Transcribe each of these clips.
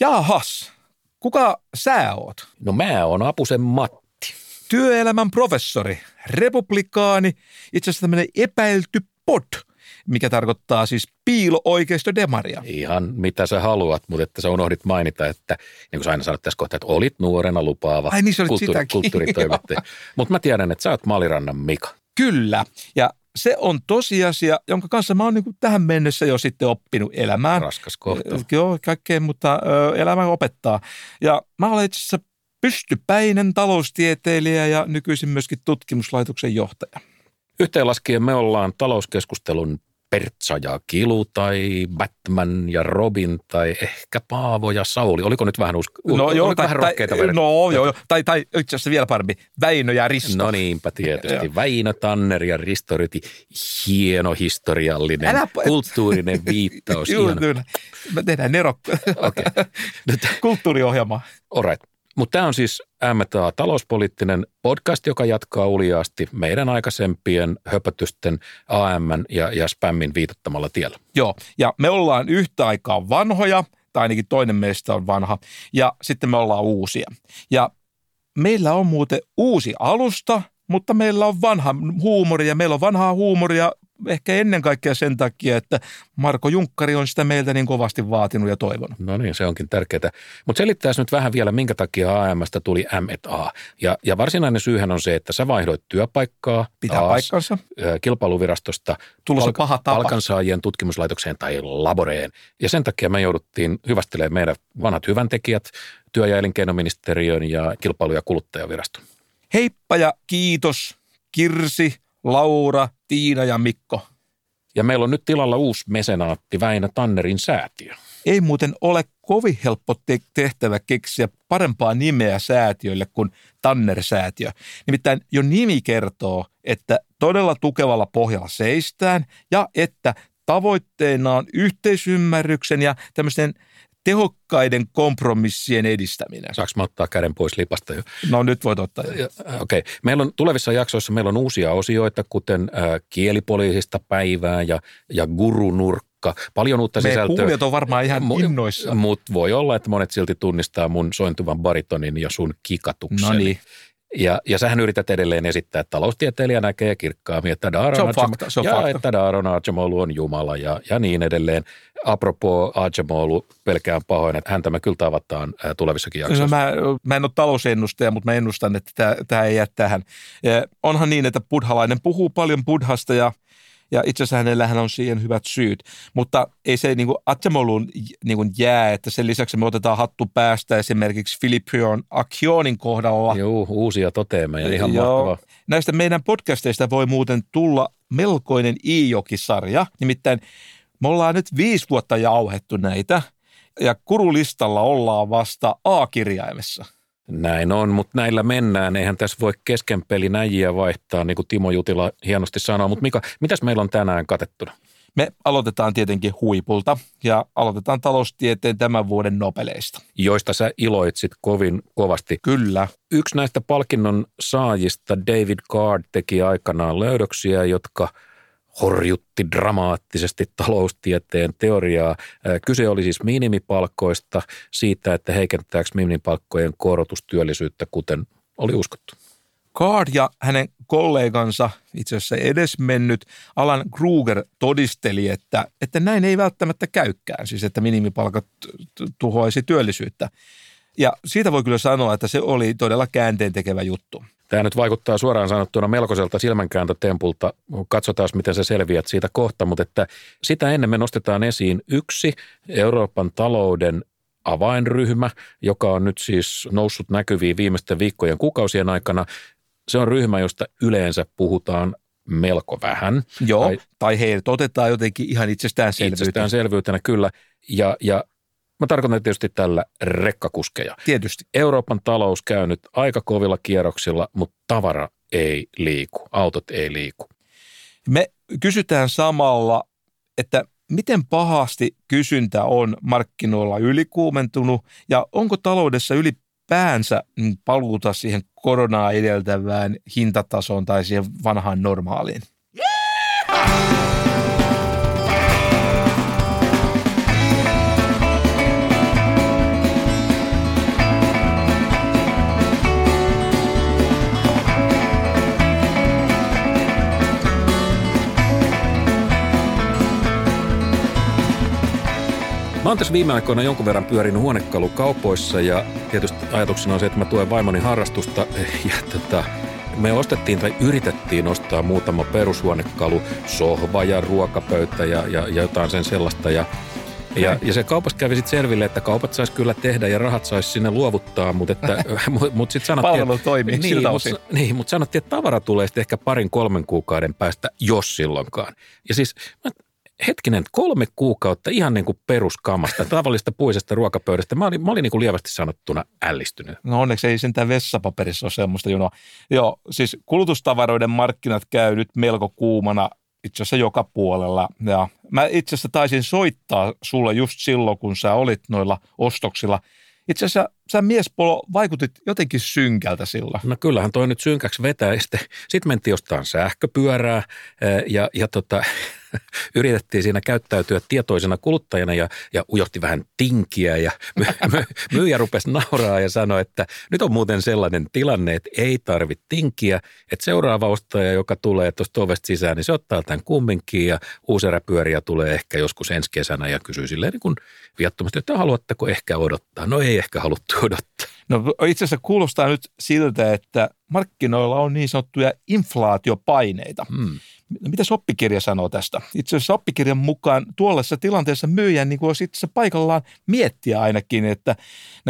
Jaahas, kuka sä oot? No mä oon Apusen Matti. Työelämän professori, republikaani, itse asiassa tämmöinen epäilty pod, mikä tarkoittaa siis piilo-oikeistodemaria. Ihan mitä sä haluat, mutta että sä unohdit mainita, että niin kuin sä aina sanot tässä kohtaa, että olit nuorena lupaava Ai niin, kulttuuri, kulttuuritoimittaja. mutta mä tiedän, että sä oot Malirannan Mika. Kyllä, ja se on tosiasia, jonka kanssa mä oon niin tähän mennessä jo sitten oppinut elämään. Raskas kohta. Joo, kaikkea, mutta elämä opettaa. Ja mä olen itse asiassa pystypäinen taloustieteilijä ja nykyisin myöskin tutkimuslaitoksen johtaja. Yhteenlaskien me ollaan talouskeskustelun Pertsa ja Kilu tai Batman ja Robin tai ehkä Paavo ja Sauli. Oliko nyt vähän, usko, oliko vähän rohkeita No joo, joo. Tai, tai itse asiassa vielä parempi, Väinö ja Risto. No niinpä tietysti. Väinö Tanner ja Risto Ryti, hieno historiallinen, Älä- kulttuurinen viittaus. Joo, kyllä. Me tehdään nerokko. Okei. Nyt, Kulttuuriohjelma. alright. Mutta tämä on siis MTA talouspoliittinen podcast, joka jatkaa uliaasti meidän aikaisempien höpötysten AM ja, ja spämmin viitottamalla tiellä. Joo, ja me ollaan yhtä aikaa vanhoja, tai ainakin toinen meistä on vanha, ja sitten me ollaan uusia. Ja meillä on muuten uusi alusta, mutta meillä on vanha huumori, ja meillä on vanhaa huumoria ehkä ennen kaikkea sen takia, että Marko Junkkari on sitä meiltä niin kovasti vaatinut ja toivonut. No niin, se onkin tärkeää. Mutta selittäisi nyt vähän vielä, minkä takia AMstä tuli M&A. Ja, ja varsinainen syyhän on se, että sä vaihdoit työpaikkaa Pitää taas, paikkansa. kilpailuvirastosta Tullut se paha tapa. palkansaajien tutkimuslaitokseen tai laboreen. Ja sen takia me jouduttiin hyvästelemään meidän vanhat hyväntekijät, työ- ja elinkeinoministeriön ja kilpailu- ja kuluttajaviraston. Heippa ja kiitos Kirsi, Laura, Tiina ja Mikko. Ja meillä on nyt tilalla uusi mesenaatti Väinö Tannerin säätiö. Ei muuten ole kovin helppo te- tehtävä keksiä parempaa nimeä säätiöille kuin Tanner-säätiö. Nimittäin jo nimi kertoo, että todella tukevalla pohjalla seistään ja että tavoitteena on yhteisymmärryksen ja tämmöisten tehokkaiden kompromissien edistäminen. Saanko mä ottaa käden pois lipasta jo? No nyt voit ottaa. Äh, Okei. Okay. Meillä on tulevissa jaksoissa meillä on uusia osioita, kuten äh, kielipoliisista päivää ja, ja gurunurkka. Paljon uutta Meidän sisältöä. kuulijat on varmaan ihan Mu- innoissaan. Mutta voi olla, että monet silti tunnistaa mun sointuvan baritonin ja sun kikatuksen. No niin, Ja, ja sähän yrität edelleen esittää, että taloustieteilijä näkee kirkkaammin, että Se on Daron fakta, se on ja fakta. että Daron Archimolu on Jumala ja, ja niin edelleen. Apropos Archimolu, pelkään pahoin, että häntä me kyllä tavataan ää, tulevissakin No jaksoissa. mä, mä en ole talousennustaja, mutta mä ennustan, että tämä, ei jää tähän. Ja onhan niin, että buddhalainen puhuu paljon buddhasta ja, ja itse asiassa hänellähän on siihen hyvät syyt. Mutta ei se niin kuin niin kuin jää, että sen lisäksi me otetaan hattu päästä esimerkiksi Philippion Akionin kohdalla. Joo, uusia toteemeja, ihan Joo. mahtavaa. Näistä meidän podcasteista voi muuten tulla melkoinen i-jokisarja. Nimittäin me ollaan nyt viisi vuotta jauhettu näitä ja kurulistalla ollaan vasta A-kirjaimessa. Näin on, mutta näillä mennään. Eihän tässä voi kesken pelin äijiä vaihtaa, niin kuin Timo Jutila hienosti sanoo. Mutta Mika, mitäs meillä on tänään katettuna? Me aloitetaan tietenkin huipulta ja aloitetaan taloustieteen tämän vuoden nobeleista. Joista sä iloitsit kovin kovasti. Kyllä. Yksi näistä palkinnon saajista, David Card, teki aikanaan löydöksiä, jotka horjutti dramaattisesti taloustieteen teoriaa. Kyse oli siis minimipalkkoista, siitä, että heikentääkö minimipalkkojen korotus työllisyyttä, kuten oli uskottu. Card ja hänen kollegansa, itse asiassa edesmennyt Alan Kruger todisteli, että, että näin ei välttämättä käykään, siis että minimipalkat tuhoaisi työllisyyttä. Ja siitä voi kyllä sanoa, että se oli todella käänteen tekevä juttu. Tämä nyt vaikuttaa suoraan sanottuna melkoiselta silmänkääntötempulta. Katsotaan, miten sä selviät siitä kohta, mutta että sitä ennen me nostetaan esiin yksi Euroopan talouden avainryhmä, joka on nyt siis noussut näkyviin viimeisten viikkojen kuukausien aikana. Se on ryhmä, josta yleensä puhutaan melko vähän. Joo, Tai- tai, tai heidät otetaan jotenkin ihan itsestäänselvyytenä. Itsestäänselvyytenä kyllä. Ja, ja mä tarkoitan tietysti tällä rekkakuskeja. Tietysti. Euroopan talous käy nyt aika kovilla kierroksilla, mutta tavara ei liiku, autot ei liiku. Me kysytään samalla, että miten pahasti kysyntä on markkinoilla ylikuumentunut ja onko taloudessa ylipäänsä paluuta siihen koronaa edeltävään hintatasoon tai siihen vanhaan normaaliin. Oon tässä viime aikoina jonkun verran pyörinyt huonekalukaupoissa ja tietysti ajatuksena on se, että mä tuen vaimoni harrastusta ja tota, me ostettiin tai yritettiin ostaa muutama perushuonekalu, sohva ja ruokapöytä ja, ja, ja jotain sen sellaista ja ja, ja se kaupassa kävi sitten selville, että kaupat saisi kyllä tehdä ja rahat saisi sinne luovuttaa, mutta, että, mut sitten sanottiin... Palvelu toimii niin, siltä osin. Mutta, niin, mutta sanottiin, että tavara tulee sitten ehkä parin kolmen kuukauden päästä, jos silloinkaan. Ja siis hetkinen, kolme kuukautta ihan niin kuin peruskamasta, tavallista puisesta ruokapöydästä. Mä olin, mä olin niin kuin lievästi sanottuna ällistynyt. No onneksi ei sentään vessapaperissa ole semmoista junoa. Joo, siis kulutustavaroiden markkinat käy nyt melko kuumana itse asiassa joka puolella. Ja mä itse asiassa taisin soittaa sulle just silloin, kun sä olit noilla ostoksilla. Itse asiassa sä miespolo vaikutit jotenkin synkältä silloin. No kyllähän toi nyt synkäksi vetää. Sitten, sitten mentiin jostain sähköpyörää ja, ja tota, yritettiin siinä käyttäytyä tietoisena kuluttajana ja, ja ujohti vähän tinkiä ja my, my, myyjä rupesi nauraa ja sanoi, että nyt on muuten sellainen tilanne, että ei tarvitse tinkiä, että seuraava ostaja, joka tulee tuosta ovesta sisään, niin se ottaa tämän kumminkin ja uuseräpyöriä tulee ehkä joskus ensi kesänä ja kysyy silleen niin kuin viattomasti, että haluatteko ehkä odottaa? No ei ehkä haluttu odottaa. No itse asiassa kuulostaa nyt siltä, että markkinoilla on niin sanottuja inflaatiopaineita. Hmm. Mitä oppikirja sanoo tästä? Itse asiassa oppikirjan mukaan tuollaisessa tilanteessa myyjän niin olisi itse paikallaan miettiä ainakin, että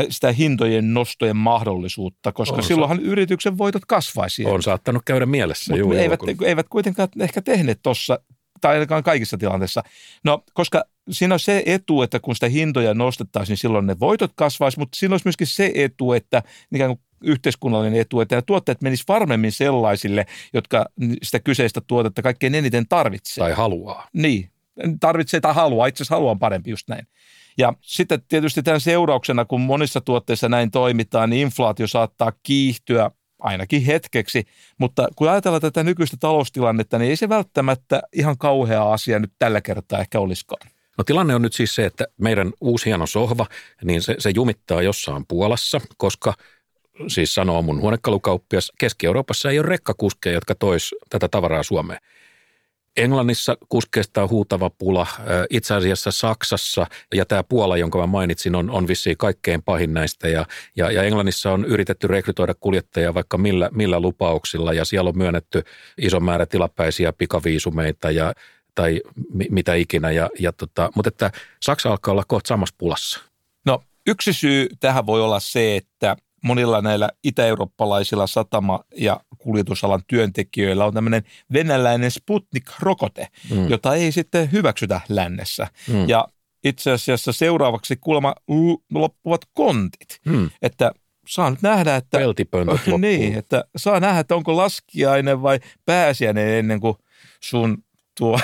sitä hintojen nostojen mahdollisuutta, koska on silloinhan sa- yrityksen voitot kasvaisi. On saattanut käydä mielessä. Juu, eivät, eivät kuitenkaan ehkä tehneet tuossa tai ainakaan kaikissa tilanteissa. No, koska siinä on se etu, että kun sitä hintoja nostettaisiin, niin silloin ne voitot kasvaisi, mutta siinä olisi myöskin se etu, että ikään kuin yhteiskunnallinen etu, että nämä tuotteet menis varmemmin sellaisille, jotka sitä kyseistä tuotetta kaikkein eniten tarvitsee. Tai haluaa. Niin, tarvitsee tai haluaa. Itse asiassa haluaa parempi just näin. Ja sitten tietysti tämän seurauksena, kun monissa tuotteissa näin toimitaan, niin inflaatio saattaa kiihtyä ainakin hetkeksi, mutta kun ajatellaan tätä nykyistä taloustilannetta, niin ei se välttämättä ihan kauhea asia nyt tällä kertaa ehkä olisikaan. No tilanne on nyt siis se, että meidän uusi hieno sohva, niin se, se jumittaa jossain Puolassa, koska siis sanoo mun huonekalukauppias, Keski-Euroopassa ei ole rekkakuskeja, jotka tois tätä tavaraa Suomeen. Englannissa kuskeista on huutava pula. Itse asiassa Saksassa ja tämä Puola, jonka mä mainitsin, on, on vissiin kaikkein pahin näistä. Ja, ja, ja Englannissa on yritetty rekrytoida kuljettajia vaikka millä, millä lupauksilla ja siellä on myönnetty iso määrä tilapäisiä pikaviisumeita ja, tai mi, mitä ikinä. Ja, ja tota, mutta että Saksa alkaa olla kohta samassa pulassa. No yksi syy tähän voi olla se, että monilla näillä itä-eurooppalaisilla satama- ja kuljetusalan työntekijöillä on tämmöinen venäläinen Sputnik-rokote, mm. jota ei sitten hyväksytä lännessä. Mm. Ja itse asiassa seuraavaksi kuulemma loppuvat kontit. Mm. Että saa nyt nähdä, että... Niin, että saa nähdä, että onko laskiainen vai pääsiäinen ennen kuin sun tuo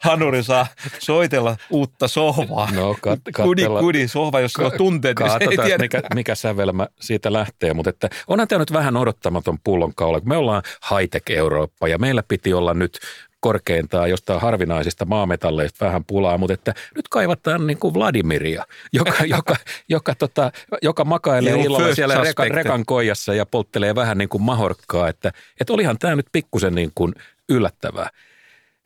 Hanuri saa soitella uutta sohvaa. No, kat, kudi, kudi sohva, jos ka, on tunteet, niin ei tiedä. Mikä, mikä sävelmä siitä lähtee, mutta että onhan tämä nyt vähän odottamaton pullonkaula. Me ollaan high-tech Eurooppa ja meillä piti olla nyt korkeintaan jostain harvinaisista maametalleista vähän pulaa, mutta että nyt kaivataan niin kuin Vladimiria, joka, joka, joka, tota, joka makailee illalla siellä rekan, rekan koijassa ja polttelee vähän niin kuin mahorkkaa, että, että olihan tämä nyt pikkusen niin kuin yllättävää.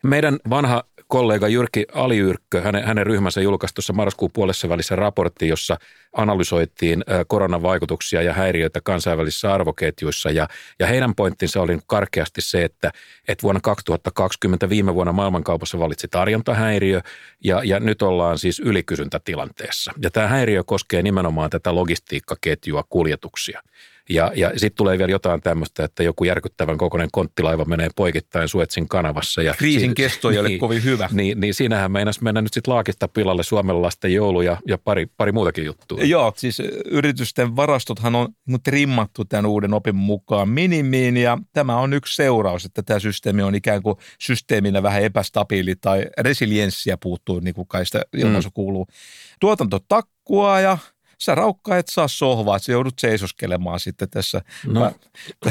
Meidän vanha kollega Jyrki Aliyrkkö, hänen, hänen ryhmänsä julkaisi tuossa marraskuun puolessa välissä raportti, jossa analysoitiin koronan vaikutuksia ja häiriöitä kansainvälisissä arvoketjuissa. Ja, ja heidän pointtinsa oli karkeasti se, että, että vuonna 2020 viime vuonna maailmankaupassa valitsi tarjontahäiriö ja, ja nyt ollaan siis ylikysyntätilanteessa. Ja tämä häiriö koskee nimenomaan tätä logistiikkaketjua, kuljetuksia. Ja, ja sitten tulee vielä jotain tämmöistä, että joku järkyttävän kokoinen konttilaiva menee poikittain Suetsin kanavassa. Ja Kriisin kesto ei ole niin, kovin hyvä. Niin, niin siinähän meinas mennä nyt sitten laakista pilalle Suomen lasten joulu ja, ja pari, pari muutakin juttua. Joo, siis yritysten varastothan on trimmattu tämän uuden opin mukaan minimiin ja tämä on yksi seuraus, että tämä systeemi on ikään kuin systeeminä vähän epästabiili tai resilienssiä puuttuu, niin kuin kai sitä ilmaisu mm. kuuluu. Tuotanto takkua ja sä raukka et saa sohvaa, että sä joudut seisoskelemaan sitten tässä. No, Mä...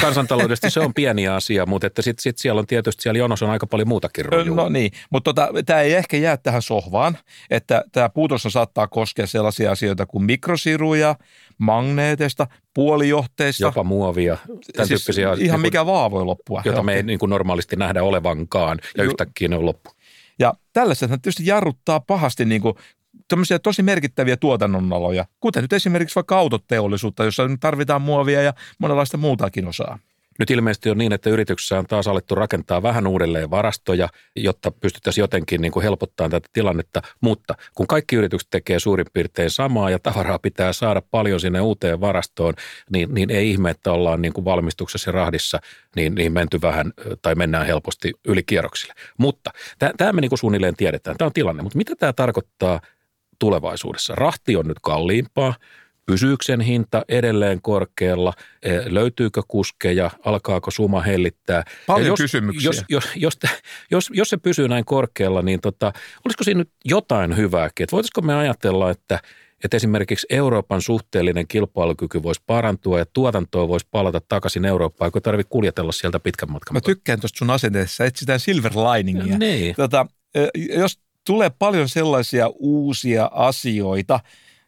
kansantaloudesta se on pieni asia, mutta että sitten sit siellä on tietysti, siellä jonossa on aika paljon muutakin rojua. No niin, mutta tota, tämä ei ehkä jää tähän sohvaan, että tämä puutos saattaa koskea sellaisia asioita kuin mikrosiruja, magneeteista, puolijohteista. Jopa muovia, tämän siis tyyppisiä Ihan niin mikä vaan voi loppua. Jota me ei niin kuin normaalisti nähdä olevankaan ja Ju- yhtäkkiä ne on loppu. Ja tällaiset tietysti jarruttaa pahasti niin kuin tämmöisiä tosi merkittäviä tuotannonaloja, kuten nyt esimerkiksi vaikka autoteollisuutta, jossa tarvitaan muovia ja monenlaista muutakin osaa. Nyt ilmeisesti on niin, että yrityksessä on taas alettu rakentaa vähän uudelleen varastoja, jotta pystyttäisiin jotenkin niin kuin helpottamaan tätä tilannetta. Mutta kun kaikki yritykset tekee suurin piirtein samaa ja tavaraa pitää saada paljon sinne uuteen varastoon, niin, niin ei ihme, että ollaan niin kuin valmistuksessa ja rahdissa niin, niin menty vähän tai mennään helposti yli kierroksille. Mutta tämä me niin kuin suunnilleen tiedetään. Tämä on tilanne. Mutta mitä tämä tarkoittaa tulevaisuudessa? Rahti on nyt kalliimpaa Pysyykö sen hinta edelleen korkealla? Eh, löytyykö kuskeja? Alkaako suma hellittää? Paljon jos, kysymyksiä. Jos, jos, jos, jos, jos se pysyy näin korkealla, niin tota, olisiko siinä nyt jotain hyvääkin? Että voitaisiko me ajatella, että, että esimerkiksi Euroopan suhteellinen kilpailukyky voisi parantua ja tuotantoa voisi palata takaisin Eurooppaan, kun tarvitse kuljetella sieltä pitkän matkan. Mä tykkään tuosta sun asenteessa, etsitään silver liningia. Niin. Tota, jos tulee paljon sellaisia uusia asioita,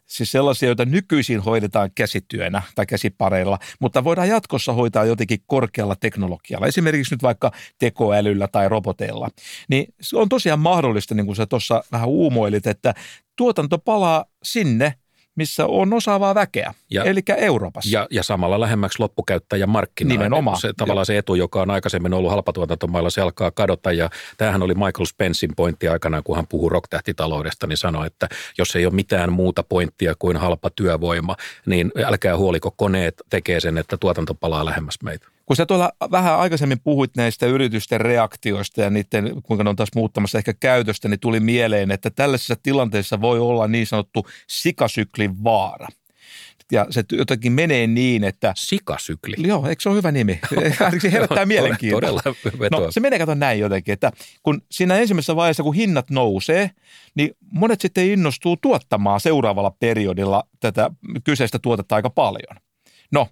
siis sellaisia, joita nykyisin hoidetaan käsityönä tai käsipareilla, mutta voidaan jatkossa hoitaa jotenkin korkealla teknologialla, esimerkiksi nyt vaikka tekoälyllä tai roboteilla, niin se on tosiaan mahdollista, niin kuin sä tuossa vähän uumoilit, että tuotanto palaa sinne, missä on osaavaa väkeä, ja, eli Euroopassa. Ja, ja samalla lähemmäksi loppukäyttäjän markkinaa. Nimenomaan. Se, tavallaan se etu, joka on aikaisemmin ollut halpatuotantomailla, se alkaa kadota. Ja tämähän oli Michael Spencein pointti aikanaan, kun hän puhuu rocktähtitaloudesta, niin sanoi, että jos ei ole mitään muuta pointtia kuin halpa työvoima, niin älkää huoliko, koneet tekee sen, että tuotanto palaa lähemmäs meitä. Kun sä tuolla vähän aikaisemmin puhuit näistä yritysten reaktioista ja niiden, kuinka ne on taas muuttamassa ehkä käytöstä, niin tuli mieleen, että tällaisessa tilanteessa voi olla niin sanottu sikasyklin vaara. Ja se jotenkin menee niin, että... Sikasykli. Joo, eikö se ole hyvä nimi? se herättää mielenkiintoa. Todella No, se menee kato näin jotenkin, että kun siinä ensimmäisessä vaiheessa, kun hinnat nousee, niin monet sitten innostuu tuottamaan seuraavalla periodilla tätä kyseistä tuotetta aika paljon. No,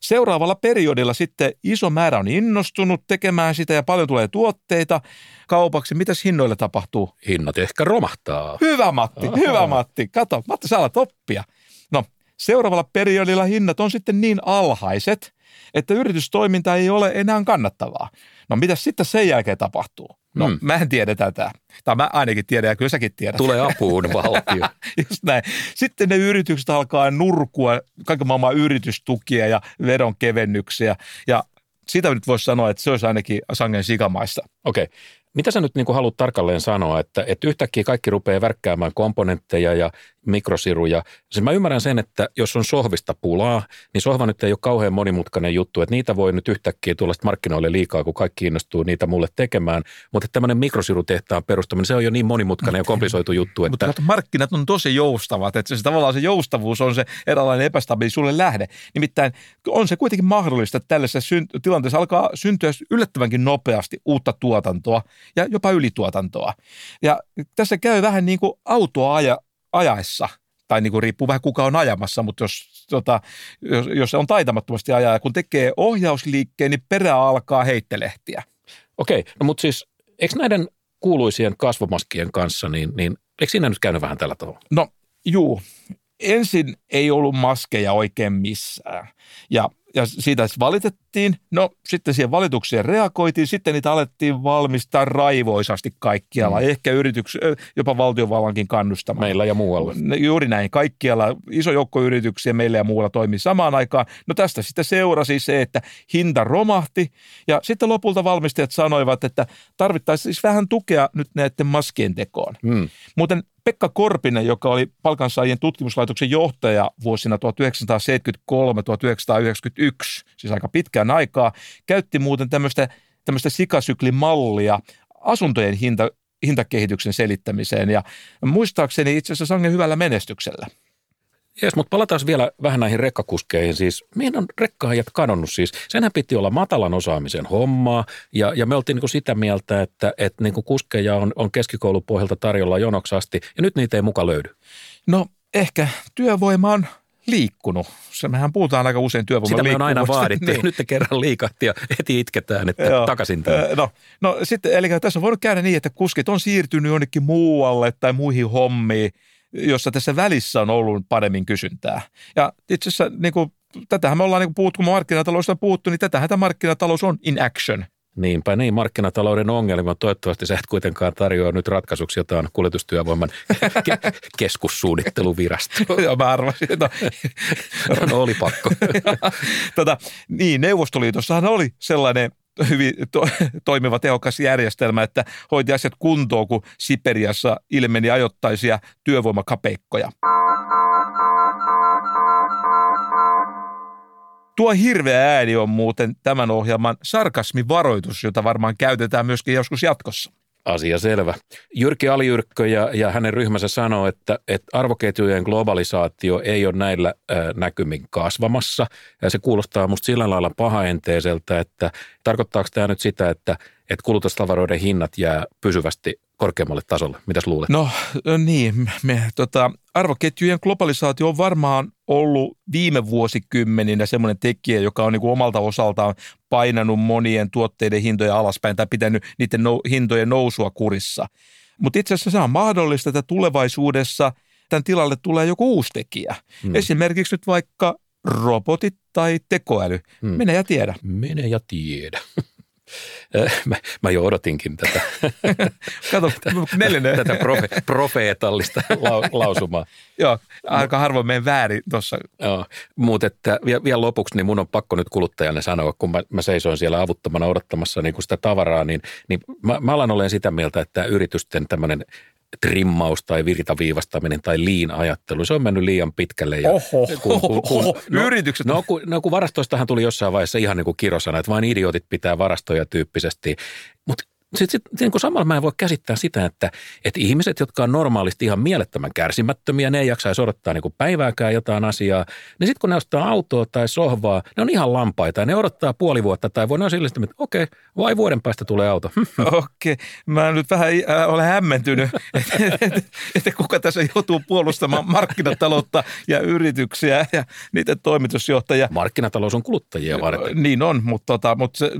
Seuraavalla periodilla sitten iso määrä on innostunut tekemään sitä ja paljon tulee tuotteita kaupaksi. Mitäs hinnoille tapahtuu? Hinnat ehkä romahtaa. Hyvä Matti, Aha. hyvä Matti. Kato, Matti saa oppia. No, seuraavalla periodilla hinnat on sitten niin alhaiset, että yritystoiminta ei ole enää kannattavaa. No mitä sitten sen jälkeen tapahtuu? No hmm. mä en tiedä tätä. Tai mä ainakin tiedän ja kyllä säkin tiedät. Tulee apuun valtio. Just näin. Sitten ne yritykset alkaa nurkua kaiken maailman yritystukia ja veronkevennyksiä. Ja sitä nyt voisi sanoa, että se olisi ainakin sangen sikamaista. Okei. Okay. Mitä sä nyt niin haluat tarkalleen sanoa, että, että yhtäkkiä kaikki rupeaa värkkäämään komponentteja ja mikrosiruja. Siis mä ymmärrän sen, että jos on sohvista pulaa, niin sohva nyt ei ole kauhean monimutkainen juttu, että niitä voi nyt yhtäkkiä tulla markkinoille liikaa, kun kaikki innostuu niitä mulle tekemään. Mutta tämmöinen mikrosirutehtaan perustaminen, se on jo niin monimutkainen ja komplisoitu juttu. Että... Mutta markkinat on tosi joustavat, että se tavallaan se joustavuus on se eräänlainen epästabiili sulle lähde. Nimittäin on se kuitenkin mahdollista, että tällaisessa tilanteessa alkaa syntyä yllättävänkin nopeasti uutta tuotantoa ja jopa ylituotantoa. Ja tässä käy vähän niin kuin autoa aja, ajaessa, tai niin kuin riippuu vähän kuka on ajamassa, mutta jos, tota, jos, jos on taitamattomasti ajaa, kun tekee ohjausliikkeen, niin perä alkaa heittelehtiä. Okei, no mutta siis eikö näiden kuuluisien kasvomaskien kanssa, niin, niin eikö siinä nyt käynyt vähän tällä tavalla? No juu, ensin ei ollut maskeja oikein missään. Ja ja siitä valitettiin. No sitten siihen valitukseen reagoitiin, sitten niitä alettiin valmistaa raivoisasti kaikkialla, mm. ehkä yrityks, jopa valtiovallankin kannustamalla. Meillä ja muualla. Juuri näin, kaikkialla iso joukko yrityksiä meillä ja muualla toimii samaan aikaan. No tästä sitten seurasi se, että hinta romahti ja sitten lopulta valmistajat sanoivat, että tarvittaisiin siis vähän tukea nyt näiden maskien tekoon. Mm. Muuten Pekka Korpinen, joka oli palkansaajien tutkimuslaitoksen johtaja vuosina 1973-1991, siis aika pitkään aikaa, käytti muuten tämmöistä, tämmöistä sikasyklimallia asuntojen hinta, hintakehityksen selittämiseen ja muistaakseni itse asiassa sangen hyvällä menestyksellä. Jes, mutta palataan vielä vähän näihin rekkakuskeihin. Siis meidän on rekkaajat kadonnut siis. Senhän piti olla matalan osaamisen hommaa ja, ja me oltiin niin kuin sitä mieltä, että, että niin kuin kuskeja on, on keskikoulupohjalta tarjolla jonoksasti ja nyt niitä ei muka löydy. No ehkä työvoima on liikkunut. Se mehän puhutaan aika usein työvoiman Sitä me on aina vaadittu niin. nyt te kerran liikahti ja heti itketään, että Joo. takaisin tänne. No, no sitten, eli tässä on voinut käydä niin, että kuskit on siirtynyt jonnekin muualle tai muihin hommiin – jossa tässä välissä on ollut paremmin kysyntää. Ja itse asiassa niin kuin, tätähän me ollaan niin puhuttu, kun markkinataloudesta on puhuttu, niin tätähän tämä markkinatalous on in action. Niinpä niin, markkinatalouden ongelma. Toivottavasti sä et kuitenkaan tarjoa nyt ratkaisuksi jotain kuljetustyövoiman ke- keskussuunnitteluvirasto. Joo, mä arvasin. No, no oli pakko. tota, niin, Neuvostoliitossahan oli sellainen hyvin to- toimiva tehokas järjestelmä, että hoiti asiat kuntoon, kun Siperiassa ilmeni ajoittaisia työvoimakapeikkoja. Tuo hirveä ääni on muuten tämän ohjelman sarkasmivaroitus, jota varmaan käytetään myöskin joskus jatkossa. Asia selvä. Jyrki Alijyrkkö ja, ja hänen ryhmänsä sanoo, että, että arvoketjujen globalisaatio ei ole näillä ää, näkymin kasvamassa. Ja se kuulostaa musta sillä lailla pahaenteiseltä, että tarkoittaako tämä nyt sitä, että, että kulutustavaroiden hinnat jää pysyvästi korkeammalle tasolle? Mitäs luulet? No niin, me, tota, arvoketjujen globalisaatio on varmaan ollut viime vuosikymmeninä semmoinen tekijä, joka on niin kuin omalta osaltaan painanut monien tuotteiden hintoja alaspäin tai pitänyt niiden no, hintojen nousua kurissa. Mutta itse asiassa se on mahdollista, että tulevaisuudessa tämän tilalle tulee joku uusi tekijä. Hmm. Esimerkiksi nyt vaikka robotit tai tekoäly. Hmm. Mene ja tiedä. Mene ja tiedä. Mä, mä jo odotinkin tätä, Kato, neljännen. tätä profe, profeetallista lausumaa. Joo, aika harvoin menen väärin tuossa. Joo, mutta että vielä, vielä lopuksi, niin mun on pakko nyt kuluttajalle sanoa, kun mä, mä seisoin siellä avuttomana odottamassa niin sitä tavaraa, niin, niin mä, mä alan olen sitä mieltä, että yritysten tämmöinen trimmaus tai virtaviivastaminen tai liin-ajattelu. Se on mennyt liian pitkälle. Ja oho, kun, kun, kun, oho, no, yritykset. No kun, no kun varastoistahan tuli jossain vaiheessa ihan niin kuin kirosana, että vain idiotit pitää varastoja tyyppisesti. Mutta sitten sit, niin samalla mä en voi käsittää sitä, että, että ihmiset, jotka on normaalisti ihan mielettömän kärsimättömiä, ne ei jaksaisi odottaa niin päivääkään jotain asiaa, niin sitten kun ne ostaa autoa tai sohvaa, ne on ihan lampaita ja ne odottaa puoli vuotta tai voi ne on sille että okei, okay, vai vuoden päästä tulee auto. Okei, okay. mä nyt vähän äh, olen hämmentynyt, että, että, että kuka tässä joutuu puolustamaan markkinataloutta ja yrityksiä ja niiden toimitusjohtajia. Markkinatalous on kuluttajia varten. Niin on, mutta, tota, mutta se,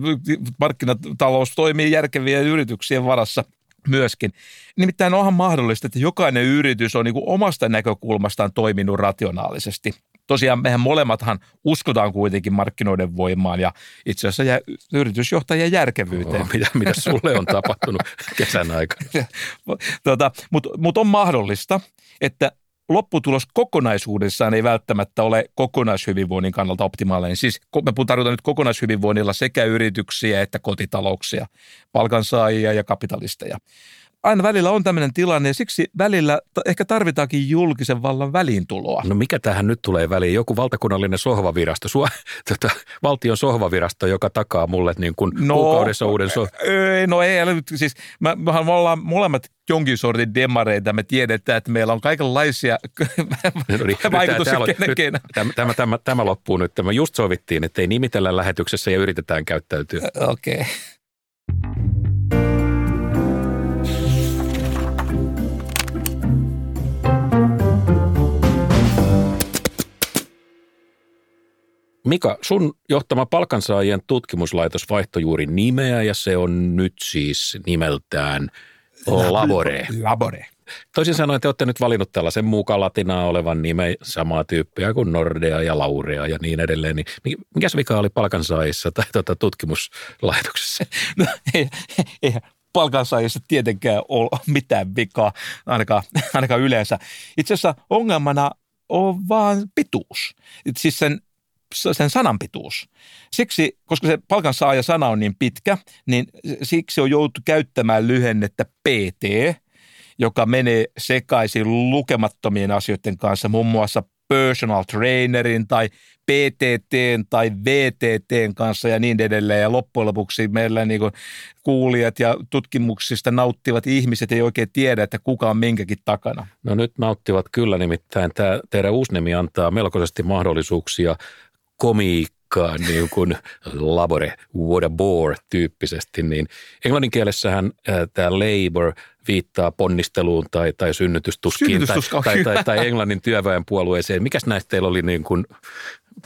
markkinatalous toimii järkeviä ja yrityksien varassa myöskin. Nimittäin onhan mahdollista, että jokainen yritys on niin kuin omasta näkökulmastaan toiminut rationaalisesti. Tosiaan mehän molemmathan uskotaan kuitenkin markkinoiden voimaan ja itse asiassa jä, yritysjohtajien järkevyyteen. Oh, mitä, mitä sulle on tapahtunut kesän aikana? tota, Mutta mut on mahdollista, että lopputulos kokonaisuudessaan ei välttämättä ole kokonaishyvinvoinnin kannalta optimaalinen. Siis me tarkoitan nyt kokonaishyvinvoinnilla sekä yrityksiä että kotitalouksia, palkansaajia ja kapitalisteja. Aina välillä on tämmöinen tilanne ja siksi välillä ehkä tarvitaankin julkisen vallan väliintuloa. No mikä tähän nyt tulee väliin? Joku valtakunnallinen sohvavirasto, sua, tota, valtion sohvavirasto, joka takaa mulle niin kuin no, kuukaudessa uuden so... No ei, siis me, me ollaan molemmat jonkin sortin demareita. Me tiedetään, että meillä on kaikenlaisia no niin, vaikutuksia kenenkin. Tämä, tämä, tämä, tämä loppuu nyt. Tämä just sovittiin, että ei nimitellä lähetyksessä ja yritetään käyttäytyä. Okei. Okay. Mika, sun johtama palkansaajien tutkimuslaitos vaihtoi juuri nimeä ja se on nyt siis nimeltään Labore. Labore. Toisin sanoen te olette nyt valinnut tällaisen muukalatinaa olevan nimen, samaa tyyppiä kuin Nordea ja Laurea ja niin edelleen. Niin mikäs vika oli palkansaajissa tai tuota tutkimuslaitoksessa? No, ei, ei, palkansaajissa tietenkään ole mitään vikaa, ainakaan, ainakaan yleensä. Itse asiassa ongelmana on vaan pituus. Siis sen sen sanan pituus. Siksi, koska se palkansaaja sana on niin pitkä, niin siksi on joutu käyttämään lyhennettä PT, joka menee sekaisin lukemattomien asioiden kanssa, muun muassa personal trainerin tai PTT tai VTT kanssa ja niin edelleen. Ja loppujen lopuksi meillä niin kuulijat ja tutkimuksista nauttivat ihmiset ei oikein tiedä, että kuka on minkäkin takana. No nyt nauttivat kyllä, nimittäin tämä teidän uusi nimi antaa melkoisesti mahdollisuuksia komiikkaa, niin kuin labore, what a bore tyyppisesti, niin englannin kielessähän tämä labor viittaa ponnisteluun tai, tai synnytystuskiin tai, tai, tai, tai englannin työväenpuolueeseen. Mikäs näistä teillä oli niin kuin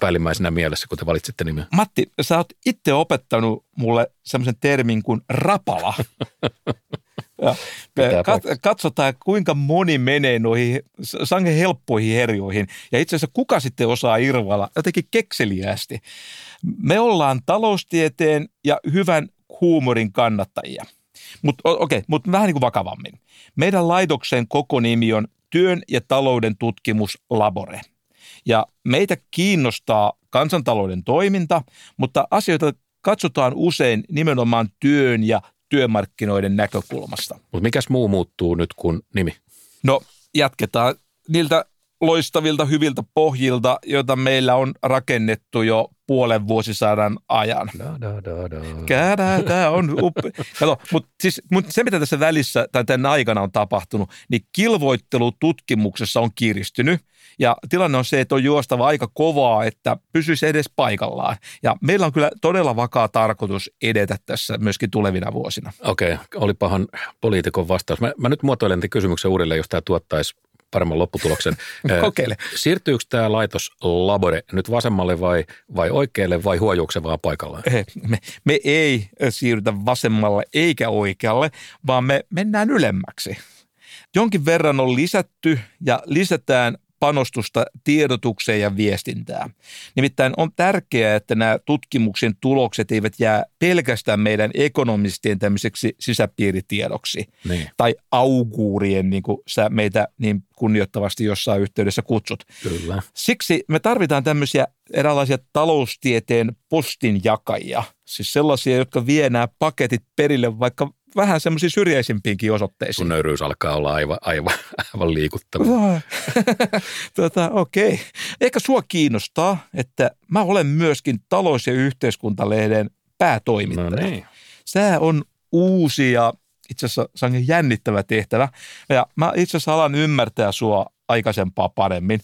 päällimmäisenä mielessä, kun te valitsitte nimeä? Matti, sä oot itse opettanut mulle semmoisen termin kuin rapala. Ja katsotaan, kuinka moni menee noihin sangen helppoihin herjoihin. Ja itse asiassa kuka sitten osaa irvalla jotenkin kekseliästi. Me ollaan taloustieteen ja hyvän huumorin kannattajia. Mutta okei, okay, mutta vähän niin kuin vakavammin. Meidän laitoksen koko nimi on Työn ja talouden tutkimuslabore. Ja meitä kiinnostaa kansantalouden toiminta, mutta asioita katsotaan usein nimenomaan työn ja työmarkkinoiden näkökulmasta. Mutta mikäs muu muuttuu nyt kuin nimi? No jatketaan niiltä loistavilta hyviltä pohjilta, joita meillä on rakennettu jo puolen vuosisadan ajan. Tämä on upea. Kato, mutta siis, mut se, mitä tässä välissä tai tämän aikana on tapahtunut, niin kilvoittelu tutkimuksessa on kiristynyt. Ja tilanne on se, että on juostava aika kovaa, että pysyisi edes paikallaan. Ja meillä on kyllä todella vakaa tarkoitus edetä tässä myöskin tulevina vuosina. Okei, okay, olipahan poliitikon vastaus. Mä, mä nyt muotoilen kysymyksen uudelleen, jos tämä tuottaisi paremman lopputuloksen. Kokeile. Siirtyykö tämä laitos labore nyt vasemmalle vai, vai oikealle vai huojuuko vaan paikallaan? Me, me ei siirrytä vasemmalle eikä oikealle, vaan me mennään ylemmäksi. Jonkin verran on lisätty ja lisätään panostusta tiedotukseen ja viestintään. Nimittäin on tärkeää, että nämä tutkimuksen tulokset eivät jää pelkästään meidän ekonomistien tämmöiseksi sisäpiiritiedoksi niin. tai auguurien, niin kuin sä meitä niin kunnioittavasti jossain yhteydessä kutsut. Kyllä. Siksi me tarvitaan tämmöisiä eräänlaisia taloustieteen postinjakajia, siis sellaisia, jotka vie nämä paketit perille vaikka vähän semmoisiin syrjäisimpiinkin osoitteisiin. Sun nöyryys alkaa olla aivan, aivan, aivan liikuttava. tota, okei. Okay. Ehkä sua kiinnostaa, että mä olen myöskin talous- ja yhteiskuntalehden päätoimittaja. No niin. Sää on uusi ja itse asiassa sangen jännittävä tehtävä. Ja mä itse asiassa alan ymmärtää sua aikaisempaa paremmin.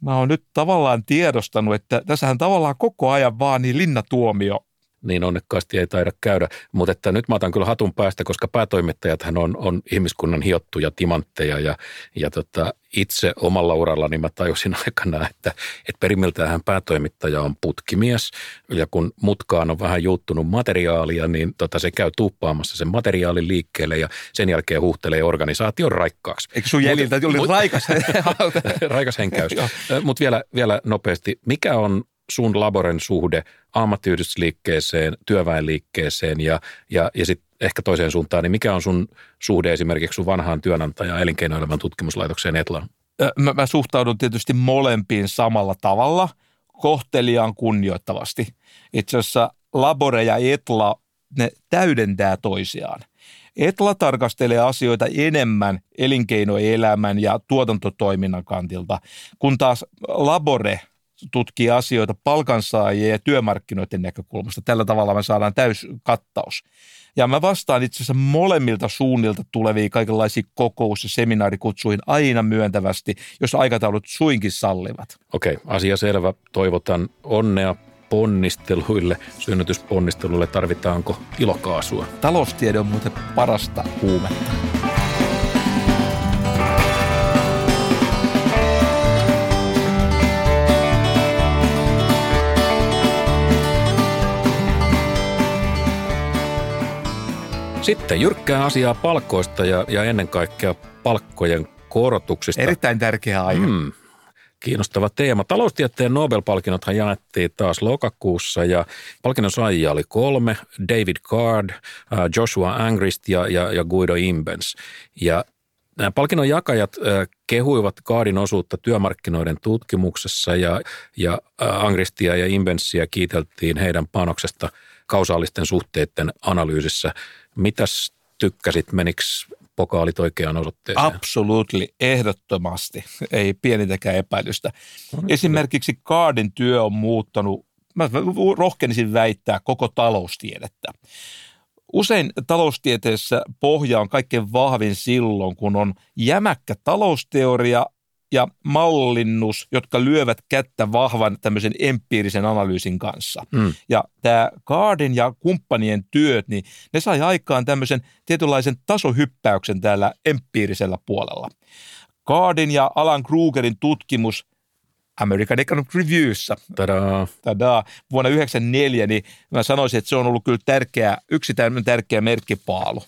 Mä oon nyt tavallaan tiedostanut, että tässähän tavallaan koko ajan vaan niin linnatuomio niin onnekkaasti ei taida käydä. Mutta että nyt mä otan kyllä hatun päästä, koska päätoimittajathan on, on ihmiskunnan hiottuja timantteja ja, ja tota, itse omalla urallani mä tajusin aikana, että, että perimmiltään päätoimittaja on putkimies ja kun mutkaan on vähän juuttunut materiaalia, niin tota, se käy tuuppaamassa sen materiaalin liikkeelle ja sen jälkeen huuhtelee organisaation raikkaaksi. Eikö sun jäljiltä tuli mut, raikas? raikas henkäys. Mutta vielä, vielä nopeasti, mikä on sun laboren suhde ammattiyhdistysliikkeeseen, työväenliikkeeseen ja, ja, ja sitten ehkä toiseen suuntaan, niin mikä on sun suhde esimerkiksi sun vanhaan työnantajaan elinkeinoelämän tutkimuslaitokseen Etlaan? Mä, mä suhtaudun tietysti molempiin samalla tavalla, kohteliaan kunnioittavasti. Itse asiassa Labore ja Etla, ne täydentää toisiaan. Etla tarkastelee asioita enemmän elinkeinoelämän ja tuotantotoiminnan kantilta, kun taas Labore – tutkii asioita palkansaajien ja työmarkkinoiden näkökulmasta. Tällä tavalla me saadaan täys kattaus. Ja mä vastaan itse asiassa molemmilta suunnilta tuleviin kaikenlaisiin kokous- ja seminaarikutsuihin aina myöntävästi, jos aikataulut suinkin sallivat. Okei, asia selvä. Toivotan onnea ponnisteluille, synnytysponnisteluille. Tarvitaanko ilokaasua? Taloustiede on muuten parasta huumetta. Sitten jyrkkää asiaa palkkoista ja, ja ennen kaikkea palkkojen korotuksista. Erittäin tärkeä aihe. Mm, kiinnostava teema. Taloustieteen Nobel-palkinnothan jaettiin taas lokakuussa ja palkinnon saajia oli kolme, David Card, äh, Joshua Angrist ja, ja, ja Guido Imbens. Ja nämä palkinnon jakajat äh, kehuivat Kaadin osuutta työmarkkinoiden tutkimuksessa ja, ja äh, Angristia ja Imbensiä kiiteltiin heidän panoksesta kausaalisten suhteiden analyysissä – Mitäs tykkäsit, meniks pokaalit oikeaan osoitteeseen? Absolutely, ehdottomasti. Ei pienintäkään epäilystä. No, niin. Esimerkiksi Kaardin työ on muuttanut, mä rohkenisin väittää, koko taloustiedettä. Usein taloustieteessä pohja on kaikkein vahvin silloin, kun on jämäkkä talousteoria ja mallinnus, jotka lyövät kättä vahvan tämmöisen empiirisen analyysin kanssa. Mm. Ja tämä Kaardin ja kumppanien työt, niin ne sai aikaan tämmöisen tietynlaisen tasohyppäyksen täällä empiirisellä puolella. Kaardin ja Alan Krugerin tutkimus American Economic Reviewssa. Tadaa. Tadaa. Vuonna 1994, niin mä sanoisin, että se on ollut kyllä tärkeä, yksi tärkeä merkkipaalu.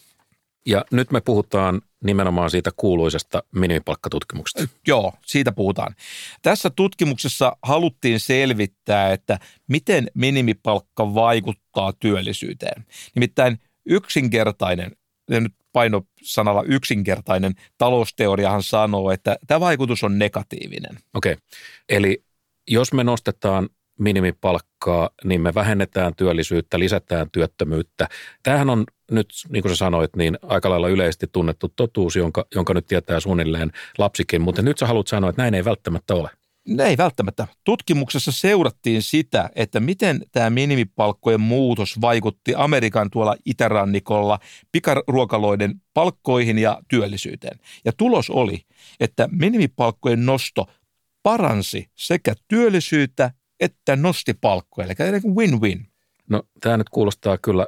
Ja nyt me puhutaan nimenomaan siitä kuuluisesta minimipalkkatutkimuksesta. Joo, siitä puhutaan. Tässä tutkimuksessa haluttiin selvittää, että miten minimipalkka vaikuttaa työllisyyteen. Nimittäin yksinkertainen, ja nyt painosanalla yksinkertainen talousteoriahan sanoo, että tämä vaikutus on negatiivinen. Okei, okay. eli jos me nostetaan minimipalkkaa, niin me vähennetään työllisyyttä, lisätään työttömyyttä. Tämähän on nyt, niin kuin sä sanoit, niin aika lailla yleisesti tunnettu totuus, jonka, jonka nyt tietää suunnilleen lapsikin, mutta nyt sä haluat sanoa, että näin ei välttämättä ole. Ei välttämättä. Tutkimuksessa seurattiin sitä, että miten tämä minimipalkkojen muutos vaikutti Amerikan tuolla itärannikolla pikaruokaloiden palkkoihin ja työllisyyteen. Ja tulos oli, että minimipalkkojen nosto paransi sekä työllisyyttä että nosti palkkoja, eli win-win. No tämä nyt kuulostaa kyllä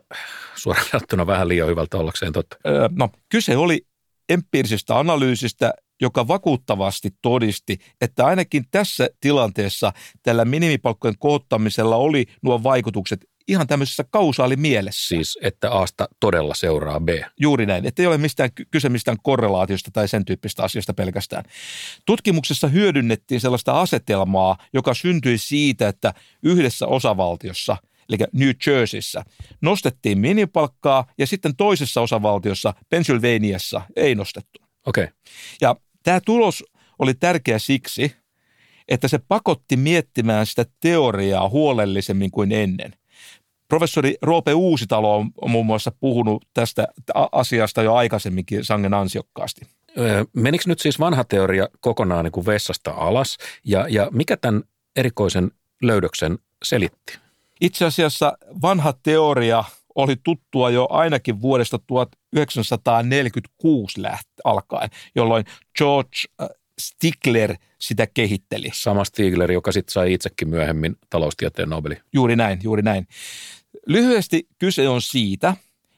suoraan vähän liian hyvältä ollakseen totta. Öö, no kyse oli empiirisestä analyysistä, joka vakuuttavasti todisti, että ainakin tässä tilanteessa tällä minimipalkkojen koottamisella oli nuo vaikutukset ihan tämmöisessä kausaalimielessä. Siis, että Asta todella seuraa B. Juuri näin, että ei ole mistään, kyse mistään korrelaatiosta tai sen tyyppistä asiasta pelkästään. Tutkimuksessa hyödynnettiin sellaista asetelmaa, joka syntyi siitä, että yhdessä osavaltiossa – eli New Jerseyssä, nostettiin minipalkkaa ja sitten toisessa osavaltiossa, Pennsylvaniassa, ei nostettu. Okei. Okay. Ja tämä tulos oli tärkeä siksi, että se pakotti miettimään sitä teoriaa huolellisemmin kuin ennen – Professori Roope Uusitalo on muun muassa puhunut tästä asiasta jo aikaisemminkin sangen ansiokkaasti. Menikö nyt siis vanha teoria kokonaan niin kuin vessasta alas ja, ja mikä tämän erikoisen löydöksen selitti? Itse asiassa vanha teoria oli tuttua jo ainakin vuodesta 1946 läht- alkaen, jolloin George Stigler sitä kehitteli. Sama Stigler, joka sitten sai itsekin myöhemmin taloustieteen Nobeli. Juuri näin, juuri näin. Lyhyesti kyse on siitä,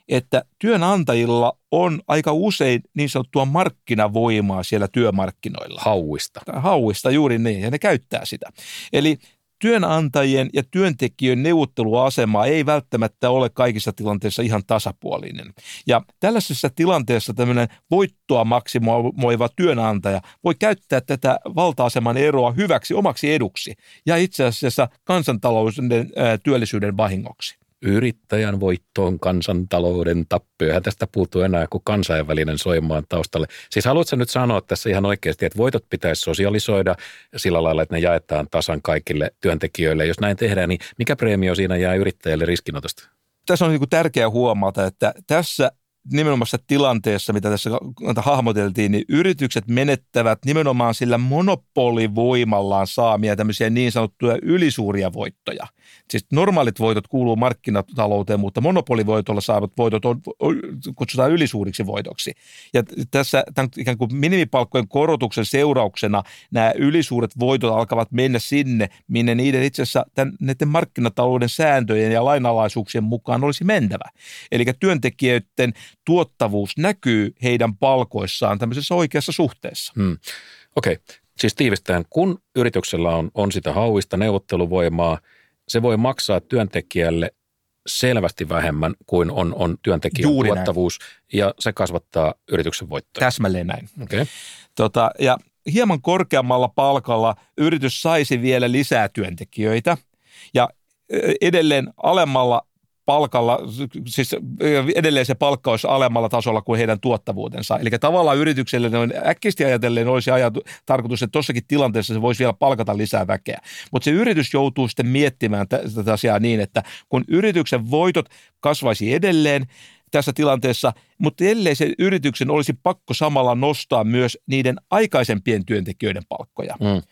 että työnantajilla on aika usein niin sanottua markkinavoimaa siellä työmarkkinoilla. Hauista. Hauista, juuri niin, ja ne käyttää sitä. Eli työnantajien ja työntekijöiden neuvotteluasema ei välttämättä ole kaikissa tilanteissa ihan tasapuolinen. Ja tällaisessa tilanteessa tämmöinen voittoa maksimoiva työnantaja voi käyttää tätä valta-aseman eroa hyväksi omaksi eduksi ja itse asiassa kansantalouden työllisyyden vahingoksi yrittäjän voittoon kansantalouden tappio. Eihän tästä puuttuu enää kuin kansainvälinen soimaan taustalle. Siis haluatko nyt sanoa tässä ihan oikeasti, että voitot pitäisi sosialisoida sillä lailla, että ne jaetaan tasan kaikille työntekijöille. Jos näin tehdään, niin mikä preemio siinä jää yrittäjälle riskinotosta? Tässä on niin tärkeää huomata, että tässä nimenomaan tilanteessa, mitä tässä hahmoteltiin, niin yritykset menettävät nimenomaan sillä monopolivoimallaan saamia tämmöisiä niin sanottuja ylisuuria voittoja. Siis normaalit voitot kuuluu markkinatalouteen, mutta monopolivoitolla saavat voitot on, kutsutaan ylisuuriksi voitoksi. Ja tässä tämän ikään kuin minimipalkkojen korotuksen seurauksena nämä ylisuuret voitot alkavat mennä sinne, minne niiden itse asiassa tämän, näiden markkinatalouden sääntöjen ja lainalaisuuksien mukaan olisi mentävä. Eli työntekijöiden tuottavuus näkyy heidän palkoissaan tämmöisessä oikeassa suhteessa. Hmm. Okei, okay. siis tiivistään, kun yrityksellä on, on sitä hauista neuvotteluvoimaa, se voi maksaa työntekijälle selvästi vähemmän kuin on, on työntekijän Juuri tuottavuus näin. ja se kasvattaa yrityksen voittoa. Täsmälleen näin. Okay. Tota, ja hieman korkeammalla palkalla yritys saisi vielä lisää työntekijöitä ja edelleen alemmalla palkalla, siis edelleen se palkka olisi alemmalla tasolla kuin heidän tuottavuutensa. Eli tavallaan yritykselle noin äkkisti ajatellen olisi ajatu, tarkoitus, että tuossakin tilanteessa se voisi vielä palkata lisää väkeä. Mutta se yritys joutuu sitten miettimään tätä asiaa niin, että kun yrityksen voitot kasvaisi edelleen, tässä tilanteessa, mutta ellei se yrityksen olisi pakko samalla nostaa myös niiden aikaisempien työntekijöiden palkkoja. Mm.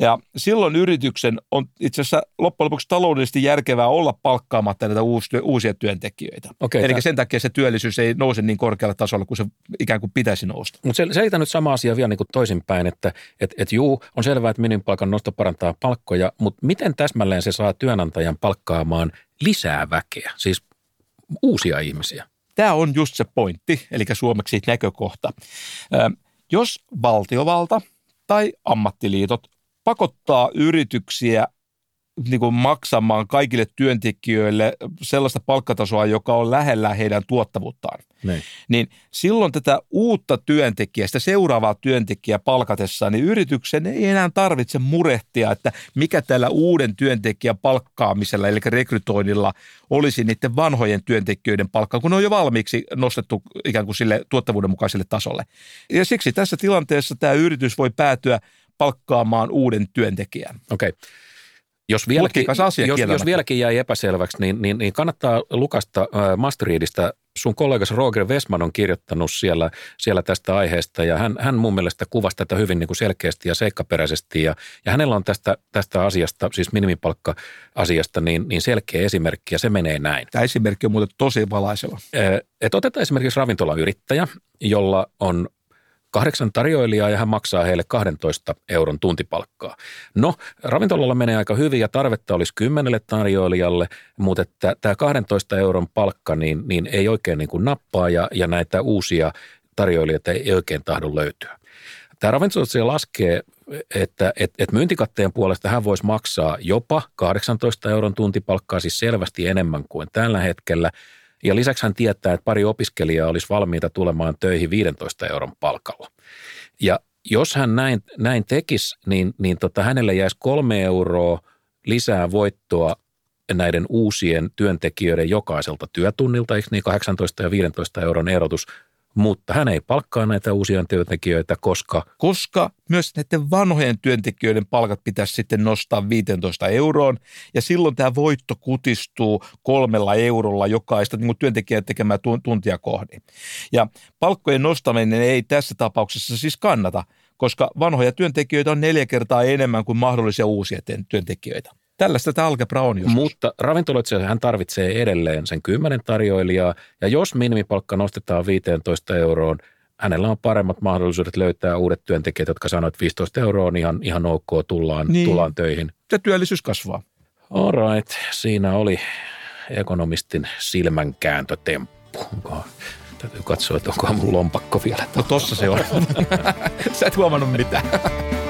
Ja silloin yrityksen on itse asiassa loppujen lopuksi taloudellisesti järkevää olla palkkaamatta näitä uusia työntekijöitä. Okay, Eli tämän... sen takia se työllisyys ei nouse niin korkealle tasolle kuin se ikään kuin pitäisi nousta. Mutta selitä nyt sama asia vielä niin kuin toisinpäin, että et, et juu, on selvää, että minimipalkan nosto parantaa palkkoja, mutta miten täsmälleen se saa työnantajan palkkaamaan lisää väkeä, siis uusia ihmisiä? Tämä on just se pointti, eli suomeksi näkökohta. Jos valtiovalta tai ammattiliitot pakottaa yrityksiä niin kuin maksamaan kaikille työntekijöille sellaista palkkatasoa, joka on lähellä heidän tuottavuuttaan. Niin. Niin silloin tätä uutta työntekijää, sitä seuraavaa työntekijää palkatessaan, niin yrityksen ei enää tarvitse murehtia, että mikä tällä uuden työntekijän palkkaamisella, eli rekrytoinnilla, olisi niiden vanhojen työntekijöiden palkka, kun ne on jo valmiiksi nostettu ikään kuin sille tuottavuuden mukaiselle tasolle. Ja siksi tässä tilanteessa tämä yritys voi päätyä palkkaamaan uuden työntekijän. Okei. Okay. Jos vieläkin, asia jos, jos vieläkin jäi epäselväksi, niin, niin, niin kannattaa lukasta äh, Mastereadista. Sun kollegas Roger Westman on kirjoittanut siellä, siellä tästä aiheesta ja hän, hän mun mielestä kuvasi tätä hyvin niin kuin selkeästi ja seikkaperäisesti ja, ja hänellä on tästä, tästä asiasta, siis minimipalkka-asiasta, niin, niin selkeä esimerkki ja se menee näin. Tämä esimerkki on muuten tosi valaiseva. Äh, Et otetaan esimerkiksi ravintolayrittäjä, jolla on kahdeksan tarjoilijaa ja hän maksaa heille 12 euron tuntipalkkaa. No, ravintolalla menee aika hyvin ja tarvetta olisi kymmenelle tarjoilijalle, mutta että tämä 12 euron palkka niin, niin ei oikein niin kuin nappaa ja, ja näitä uusia tarjoilijoita ei oikein tahdo löytyä. Tämä ravintola laskee, että et, et myyntikatteen puolesta hän voisi maksaa jopa 18 euron tuntipalkkaa, siis selvästi enemmän kuin tällä hetkellä – ja lisäksi hän tietää, että pari opiskelijaa olisi valmiita tulemaan töihin 15 euron palkalla. Ja jos hän näin, näin tekisi, niin, niin tota, hänelle jäisi kolme euroa lisää voittoa näiden uusien työntekijöiden jokaiselta työtunnilta, eikö niin 18 ja 15 euron erotus, mutta hän ei palkkaa näitä uusia työntekijöitä, koska... Koska myös näiden vanhojen työntekijöiden palkat pitäisi sitten nostaa 15 euroon, ja silloin tämä voitto kutistuu kolmella eurolla jokaista niin työntekijän tekemää tuntia kohden. Ja palkkojen nostaminen ei tässä tapauksessa siis kannata, koska vanhoja työntekijöitä on neljä kertaa enemmän kuin mahdollisia uusia työntekijöitä. Tällaista tämä algebra on joskus. Mutta ravintoloitsija hän tarvitsee edelleen sen kymmenen tarjoilijaa, ja jos minimipalkka nostetaan 15 euroon, hänellä on paremmat mahdollisuudet löytää uudet työntekijät, jotka sanoo, että 15 euroa on ihan, ihan ok, tullaan, niin. tullaan töihin. Ja työllisyys kasvaa. All right, siinä oli ekonomistin silmänkääntötemppu. Onko, täytyy katsoa, että onkohan mun lompakko vielä. No tossa se on. Sä et huomannut mitään.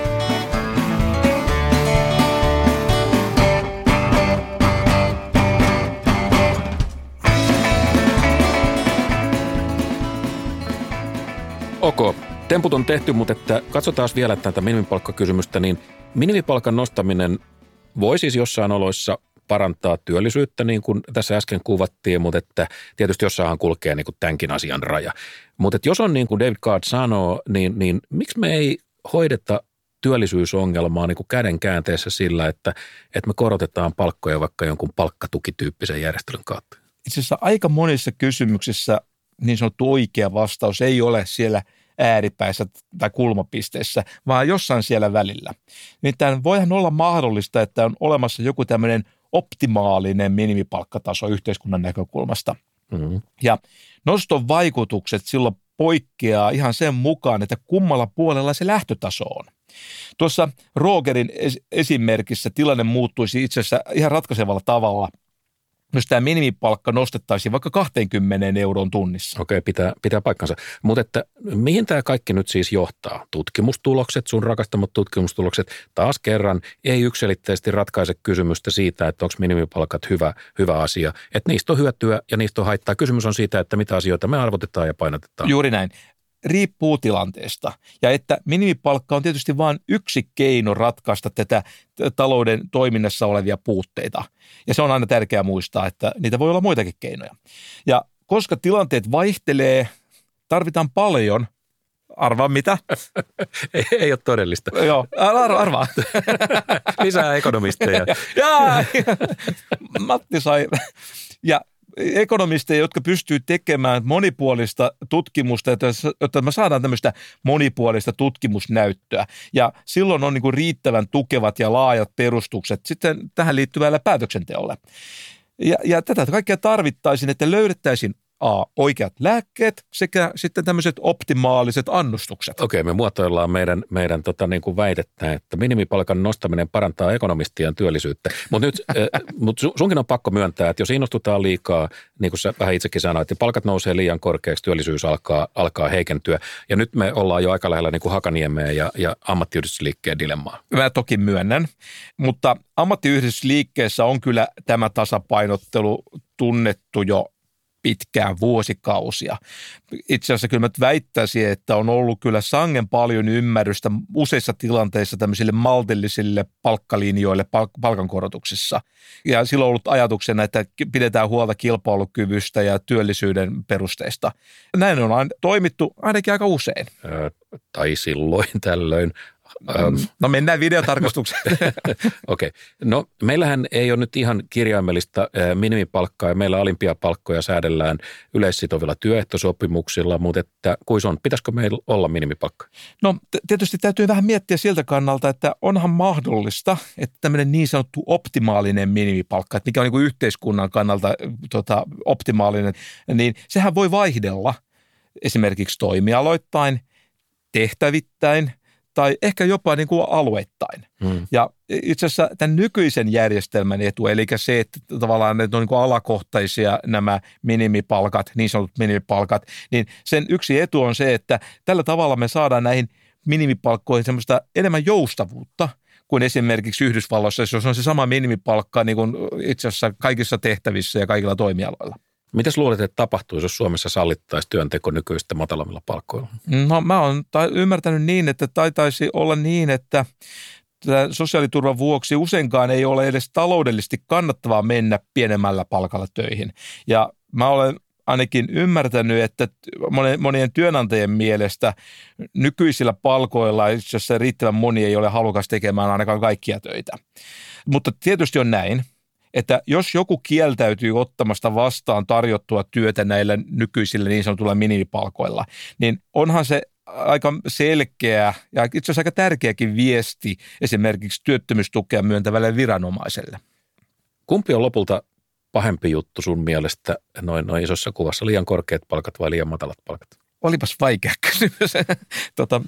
Ok, temput on tehty, mutta että katsotaan vielä tätä minimipalkkakysymystä, niin minimipalkan nostaminen voi siis jossain oloissa parantaa työllisyyttä, niin kuin tässä äsken kuvattiin, mutta että tietysti jossainhan kulkee niin kuin tämänkin asian raja. Mutta että jos on niin kuin David Card sanoo, niin, niin miksi me ei hoideta työllisyysongelmaa niin kuin käden käänteessä sillä, että, että me korotetaan palkkoja vaikka jonkun palkkatukityyppisen järjestelyn kautta? Itse asiassa aika monissa kysymyksissä niin sanottu oikea vastaus ei ole siellä ääripäissä tai kulmapisteessä, vaan jossain siellä välillä. Nimittäin voihan olla mahdollista, että on olemassa joku tämmöinen optimaalinen minimipalkkataso yhteiskunnan näkökulmasta. Mm-hmm. Ja noston vaikutukset silloin poikkeaa ihan sen mukaan, että kummalla puolella se lähtötaso on. Tuossa Rogerin esimerkissä tilanne muuttuisi itse asiassa ihan ratkaisevalla tavalla – jos tämä minimipalkka nostettaisiin vaikka 20 euron tunnissa. Okei, pitää, pitää paikkansa. Mutta että mihin tämä kaikki nyt siis johtaa? Tutkimustulokset, sun rakastamat tutkimustulokset, taas kerran ei yksilitteisesti ratkaise kysymystä siitä, että onko minimipalkat hyvä, hyvä asia. Että niistä on hyötyä ja niistä on haittaa. Kysymys on siitä, että mitä asioita me arvotetaan ja painotetaan. Juuri näin riippuu tilanteesta. Ja että minimipalkka on tietysti vain yksi keino ratkaista tätä talouden toiminnassa olevia puutteita. Ja se on aina tärkeää muistaa, että niitä voi olla muitakin keinoja. Ja koska tilanteet vaihtelee, tarvitaan paljon Arvaa mitä? ei, ei ole todellista. Joo, arvaa. arvaa. Lisää ekonomisteja. Jaa, Matti sai. Ja ekonomisteja, jotka pystyy tekemään monipuolista tutkimusta, jotta me saadaan tämmöistä monipuolista tutkimusnäyttöä. Ja silloin on niin kuin riittävän tukevat ja laajat perustukset sitten tähän liittyvällä päätöksenteolle. Ja, ja tätä kaikkea tarvittaisiin, että löydettäisiin A, oikeat lääkkeet sekä sitten tämmöiset optimaaliset annustukset. Okei, me muotoillaan meidän, meidän tota, niin kuin väitettä, että minimipalkan nostaminen parantaa ekonomistien työllisyyttä. Mutta nyt äh, mut sunkin on pakko myöntää, että jos innostutaan liikaa, niin kuin sä vähän itsekin sanoit, että palkat nousee liian korkeaksi, työllisyys alkaa, alkaa heikentyä. Ja nyt me ollaan jo aika lähellä niin kuin Hakaniemeä ja, ja ammattiyhdistysliikkeen dilemmaa. Mä toki myönnän, mutta ammattiyhdistysliikkeessä on kyllä tämä tasapainottelu tunnettu jo pitkään vuosikausia. Itse asiassa kyllä mä väittäisin, että on ollut kyllä sangen paljon ymmärrystä useissa tilanteissa tämmöisille maltillisille palkkalinjoille palkankorotuksissa. Ja silloin on ollut ajatuksena, että pidetään huolta kilpailukyvystä ja työllisyyden perusteista. Näin on toimittu ainakin aika usein. tai silloin tällöin. Ähm, no mennään videotarkastukseen. Okei. Okay. No meillähän ei ole nyt ihan kirjaimellista minimipalkkaa ja meillä alimpia palkkoja säädellään yleissitovilla työehtosopimuksilla, mutta että kuis on, pitäisikö meillä olla minimipalkka? No tietysti täytyy vähän miettiä siltä kannalta, että onhan mahdollista, että tämmöinen niin sanottu optimaalinen minimipalkka, että mikä on niin kuin yhteiskunnan kannalta tota, optimaalinen, niin sehän voi vaihdella esimerkiksi toimialoittain, tehtävittäin – tai ehkä jopa niin kuin alueittain. Hmm. Ja itse asiassa tämän nykyisen järjestelmän etu, eli se, että tavallaan ne on niin kuin alakohtaisia nämä minimipalkat, niin sanotut minimipalkat, niin sen yksi etu on se, että tällä tavalla me saadaan näihin minimipalkkoihin semmoista enemmän joustavuutta kuin esimerkiksi Yhdysvalloissa, jos on se sama minimipalkka niin kuin itse asiassa kaikissa tehtävissä ja kaikilla toimialoilla. Mitäs luulet, että tapahtuisi, jos Suomessa sallittaisi työnteko nykyistä matalammilla palkkoilla? No mä oon ymmärtänyt niin, että taitaisi olla niin, että sosiaaliturvan vuoksi useinkaan ei ole edes taloudellisesti kannattavaa mennä pienemmällä palkalla töihin. Ja mä olen ainakin ymmärtänyt, että monien työnantajien mielestä nykyisillä palkoilla itse asiassa riittävän moni ei ole halukas tekemään ainakaan kaikkia töitä. Mutta tietysti on näin, että jos joku kieltäytyy ottamasta vastaan tarjottua työtä näillä nykyisillä niin sanotuilla minimipalkoilla, niin onhan se aika selkeä ja itse asiassa aika tärkeäkin viesti esimerkiksi työttömyystukea myöntävälle viranomaiselle. Kumpi on lopulta pahempi juttu sun mielestä noin, noin isossa kuvassa, liian korkeat palkat vai liian matalat palkat? Olipas vaikea kysymys. tota,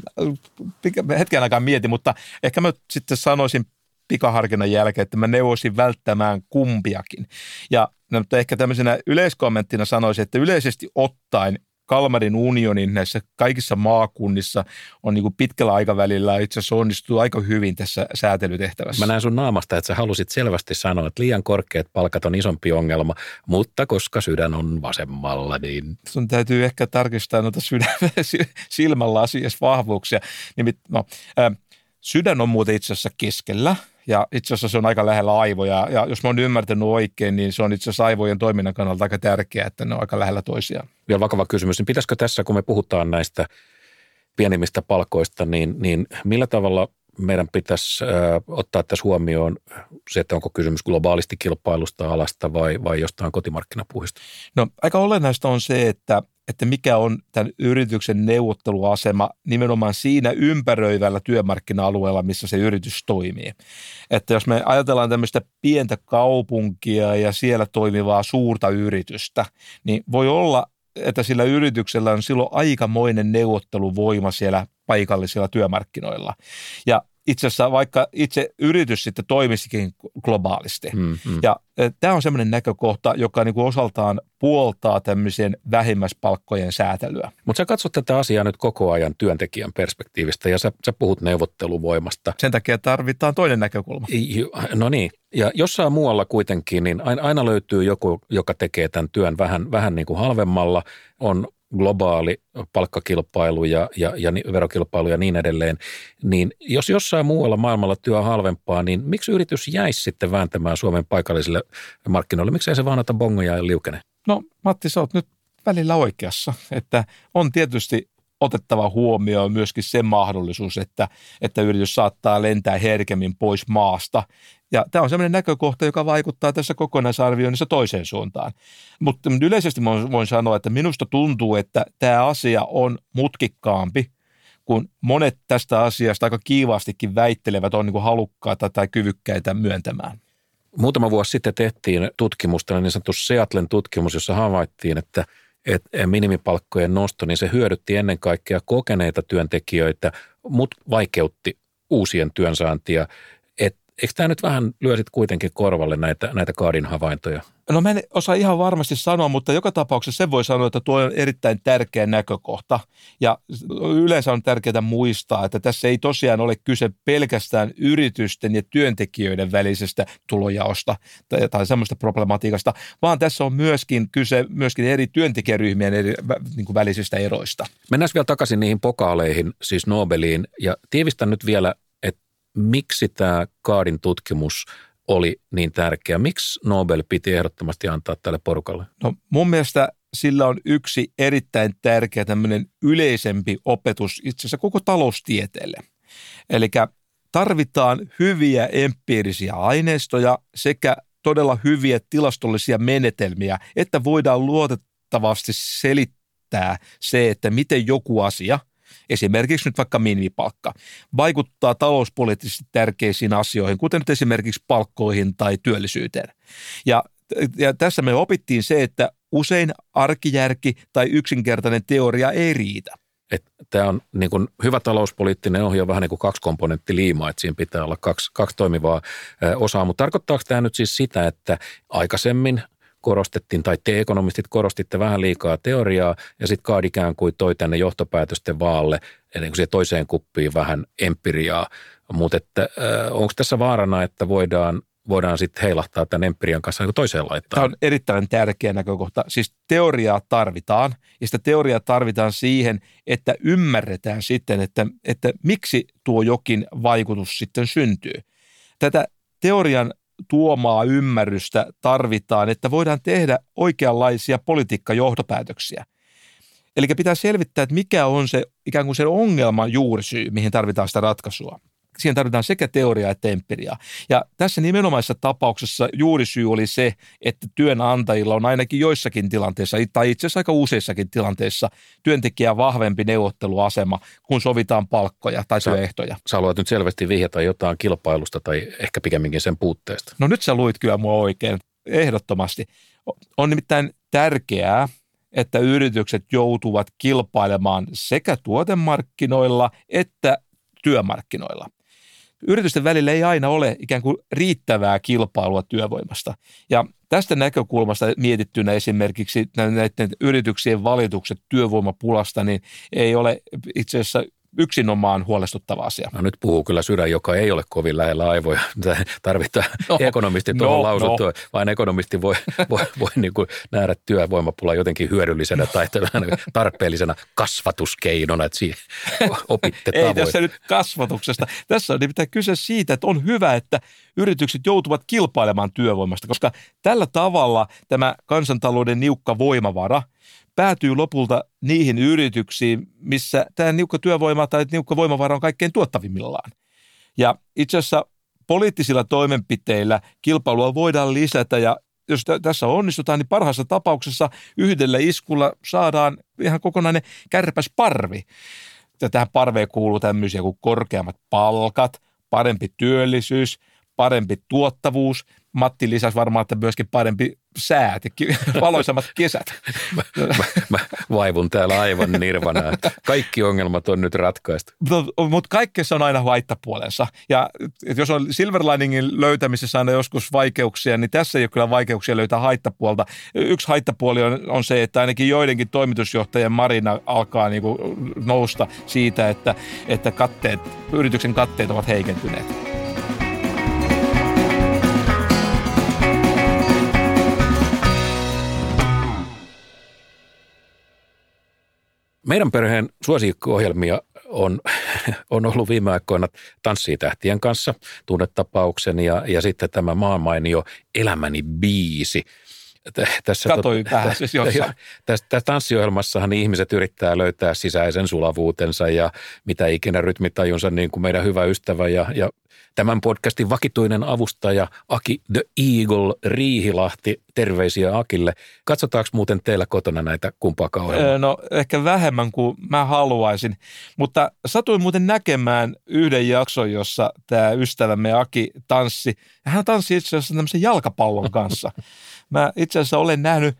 hetken aikaa mietin, mutta ehkä mä sitten sanoisin pikaharkinnan jälkeen, että mä neuvoisin välttämään kumpiakin. Ja no, mutta ehkä tämmöisenä yleiskommenttina sanoisin, että yleisesti ottaen Kalmarin unionin näissä kaikissa maakunnissa on niin kuin pitkällä aikavälillä itse asiassa onnistuu aika hyvin tässä säätelytehtävässä. Mä näen sun naamasta, että sä halusit selvästi sanoa, että liian korkeat palkat on isompi ongelma, mutta koska sydän on vasemmalla, niin... Sun täytyy ehkä tarkistaa noita sydän, silmällä asiassa vahvuuksia. Nimit, no, äh, sydän on muuten itse asiassa keskellä – ja itse asiassa se on aika lähellä aivoja. Ja jos mä oon ymmärtänyt oikein, niin se on itse asiassa aivojen toiminnan kannalta aika tärkeää, että ne on aika lähellä toisiaan. Vielä vakava kysymys, niin pitäisikö tässä, kun me puhutaan näistä pienimmistä palkoista, niin, niin millä tavalla meidän pitäisi äh, ottaa tässä huomioon se, että onko kysymys globaalisti kilpailusta alasta vai, vai jostain kotimarkkinapuhista? No aika olennaista on se, että että mikä on tämän yrityksen neuvotteluasema nimenomaan siinä ympäröivällä työmarkkina-alueella, missä se yritys toimii. Että jos me ajatellaan tämmöistä pientä kaupunkia ja siellä toimivaa suurta yritystä, niin voi olla, että sillä yrityksellä on silloin aikamoinen neuvotteluvoima siellä paikallisilla työmarkkinoilla. Ja itse asiassa vaikka itse yritys sitten toimisikin globaalisti. Mm, mm. Ja e, tämä on semmoinen näkökohta, joka niin kuin osaltaan puoltaa tämmöisen vähimmäispalkkojen säätelyä. Mutta sä katsot tätä asiaa nyt koko ajan työntekijän perspektiivistä ja sä, sä puhut neuvotteluvoimasta. Sen takia tarvitaan toinen näkökulma. No niin, ja jossain muualla kuitenkin, niin aina löytyy joku, joka tekee tämän työn vähän, vähän niin kuin halvemmalla, on globaali palkkakilpailu ja, ja, ja verokilpailu ja niin edelleen, niin jos jossain muualla maailmalla työ on halvempaa, niin miksi yritys jäisi sitten vääntämään Suomen paikallisille markkinoille? Miksi ei se vaan ota bongoja ja liukene? No Matti, sä oot nyt välillä oikeassa, että on tietysti otettava huomioon myöskin se mahdollisuus, että, että yritys saattaa lentää herkemmin pois maasta. Ja tämä on sellainen näkökohta, joka vaikuttaa tässä kokonaisarvioinnissa toiseen suuntaan. Mutta yleisesti voin sanoa, että minusta tuntuu, että tämä asia on mutkikkaampi, kun monet tästä asiasta aika kiivaastikin väittelevät on niin halukkaita tai kyvykkäitä myöntämään. Muutama vuosi sitten tehtiin tutkimusta, niin sanottu Seatlen tutkimus, jossa havaittiin, että – että minimipalkkojen nosto, niin se hyödytti ennen kaikkea kokeneita työntekijöitä, mutta vaikeutti uusien työnsaantia. Eikö tämä nyt vähän lyö sit kuitenkin korvalle näitä, näitä kaadin havaintoja? No mä en osaa ihan varmasti sanoa, mutta joka tapauksessa se voi sanoa, että tuo on erittäin tärkeä näkökohta. Ja yleensä on tärkeää muistaa, että tässä ei tosiaan ole kyse pelkästään yritysten ja työntekijöiden välisestä tulojaosta tai, tai semmoista problematiikasta, vaan tässä on myöskin kyse myöskin eri työntekijäryhmien eri niin kuin välisistä eroista. Mennään vielä takaisin niihin pokaaleihin, siis Nobeliin, ja tiivistän nyt vielä, miksi tämä Kaadin tutkimus – oli niin tärkeä? Miksi Nobel piti ehdottomasti antaa tälle porukalle? No mun mielestä sillä on yksi erittäin tärkeä tämmöinen yleisempi opetus itse asiassa koko taloustieteelle. Eli tarvitaan hyviä empiirisiä aineistoja sekä todella hyviä tilastollisia menetelmiä, että voidaan luotettavasti selittää se, että miten joku asia – esimerkiksi nyt vaikka minimipalkka, vaikuttaa talouspoliittisesti tärkeisiin asioihin, kuten nyt esimerkiksi palkkoihin tai työllisyyteen. Ja, ja tässä me opittiin se, että usein arkijärki tai yksinkertainen teoria ei riitä. Tämä on niin kuin hyvä talouspoliittinen ohje vähän niin kuin kaksi komponentti liima, että siinä pitää olla kaksi, kaksi toimivaa osaa. Mutta tarkoittaako tämä nyt siis sitä, että aikaisemmin – korostettiin, tai te ekonomistit korostitte vähän liikaa teoriaa, ja sitten Kaad ikään kuin toi tänne johtopäätösten vaalle, eli kuin toiseen kuppiin vähän empiriaa. Mutta onko tässä vaarana, että voidaan voidaan sitten heilahtaa tämän empirian kanssa niin toiseen laittaa. Tämä on erittäin tärkeä näkökohta. Siis teoriaa tarvitaan, ja sitä teoriaa tarvitaan siihen, että ymmärretään sitten, että, että miksi tuo jokin vaikutus sitten syntyy. Tätä teorian tuomaa ymmärrystä tarvitaan, että voidaan tehdä oikeanlaisia politiikkajohtopäätöksiä. Eli pitää selvittää, että mikä on se ikään kuin se ongelman juurisyy, mihin tarvitaan sitä ratkaisua siihen tarvitaan sekä teoriaa että empiriaa. Ja tässä nimenomaisessa tapauksessa juurisyy oli se, että työnantajilla on ainakin joissakin tilanteissa, tai itse asiassa aika useissakin tilanteissa, työntekijä vahvempi neuvotteluasema, kun sovitaan palkkoja tai sä, työehtoja. Sä haluat nyt selvästi vihjata jotain kilpailusta tai ehkä pikemminkin sen puutteesta. No nyt sä luit kyllä mua oikein, ehdottomasti. On nimittäin tärkeää, että yritykset joutuvat kilpailemaan sekä tuotemarkkinoilla että työmarkkinoilla yritysten välillä ei aina ole ikään kuin riittävää kilpailua työvoimasta. Ja tästä näkökulmasta mietittynä esimerkiksi näiden yrityksien valitukset työvoimapulasta, niin ei ole itse asiassa yksinomaan huolestuttava asia. No nyt puhuu kyllä sydän, joka ei ole kovin lähellä aivoja. Tarvitaan no, ekonomisti tuohon no, lausuttua, no. vaan ekonomisti voi, voi, voi niin kuin nähdä työvoimapula jotenkin hyödyllisenä tai tarpeellisena kasvatuskeinona, että siihen opitte Ei tässä nyt kasvatuksesta. Tässä on nimittäin kyse siitä, että on hyvä, että yritykset joutuvat kilpailemaan työvoimasta, koska tällä tavalla tämä kansantalouden niukka voimavara – päätyy lopulta niihin yrityksiin, missä tämä niukka työvoima tai niukka voimavara on kaikkein tuottavimmillaan. Ja itse asiassa poliittisilla toimenpiteillä kilpailua voidaan lisätä ja jos tässä onnistutaan, niin parhaassa tapauksessa yhdellä iskulla saadaan ihan kokonainen kärpäsparvi. Ja tähän parveen kuuluu tämmöisiä kuin korkeammat palkat, parempi työllisyys, parempi tuottavuus. Matti lisäsi varmaan, että myöskin parempi säät ja valoisammat kesät. mä, mä, mä vaivun täällä aivan nirvana. Kaikki ongelmat on nyt ratkaistu. No, Mutta kaikkeessa on aina haittapuolensa. Ja jos on silver liningin löytämisessä aina joskus vaikeuksia, niin tässä ei ole kyllä vaikeuksia löytää haittapuolta. Yksi haittapuoli on, on se, että ainakin joidenkin toimitusjohtajien marina alkaa niinku nousta siitä, että, että katteet, yrityksen katteet ovat heikentyneet. Meidän perheen suosikkiohjelmia on, on ollut viime aikoina Tanssii tähtien kanssa, tunnetapauksen ja, ja sitten tämä maamainio Elämäni biisi. Tässä, Katoin tot, vähän siis jossain. Tässä, tässä tanssiohjelmassahan ihmiset yrittää löytää sisäisen sulavuutensa ja mitä ikinä rytmitajunsa, niin kuin meidän hyvä ystävä ja, ja Tämän podcastin vakituinen avustaja Aki The Eagle Riihilahti. Terveisiä Akille. Katsotaanko muuten teillä kotona näitä kumpaakaan ohjelmaa? No ehkä vähemmän kuin mä haluaisin, mutta satuin muuten näkemään yhden jakson, jossa tämä ystävämme Aki tanssi. Hän tanssi itse asiassa tämmöisen jalkapallon kanssa. Mä itse asiassa olen nähnyt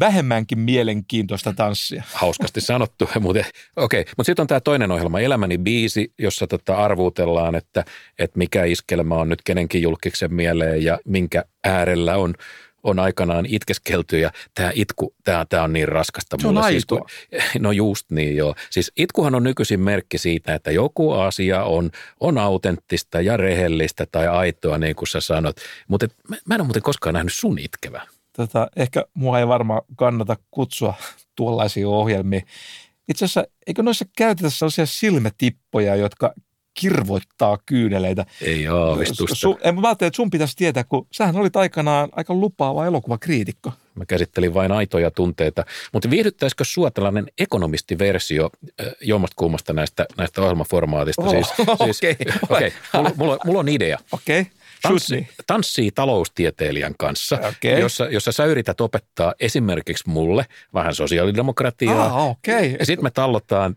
vähemmänkin mielenkiintoista tanssia. Hauskasti sanottu, mutta okei. Okay. Mutta sitten on tämä toinen ohjelma, Elämäni biisi, jossa tota arvuutellaan, että, että mikä iskelmä on nyt kenenkin julkiksen mieleen ja minkä äärellä on on aikanaan itkeskelty ja tämä itku, tämä, tämä on niin raskasta Se on mulle. Siis, kun, no just niin joo. Siis itkuhan on nykyisin merkki siitä, että joku asia on, on autenttista ja rehellistä tai aitoa niin kuin sä sanot. Mutta mä, mä en ole muuten koskaan nähnyt sun itkevää. Tota, ehkä mua ei varmaan kannata kutsua tuollaisiin ohjelmiin. Itse asiassa, eikö noissa käytetä sellaisia silmätippoja, jotka kirvoittaa kyyneleitä. Ei aavistusta. Su, en, mä ajattelin, että sun pitäisi tietää, kun sähän olit aikanaan aika lupaava elokuvakriitikko. Mä käsittelin vain aitoja tunteita. Mutta viihdyttäisikö sua tällainen ekonomistiversio äh, jommasta kummasta näistä, näistä ohjelmaformaatista? Oh, siis, okei. siis, okay. mulla, mulla, mulla on idea. Okei. Okay. Tanssi, tanssii taloustieteilijän kanssa, okay. jossa, jossa sä yrität opettaa esimerkiksi mulle vähän sosiaalidemokratiaa. Ah, okay. Ja sitten me tallotaan,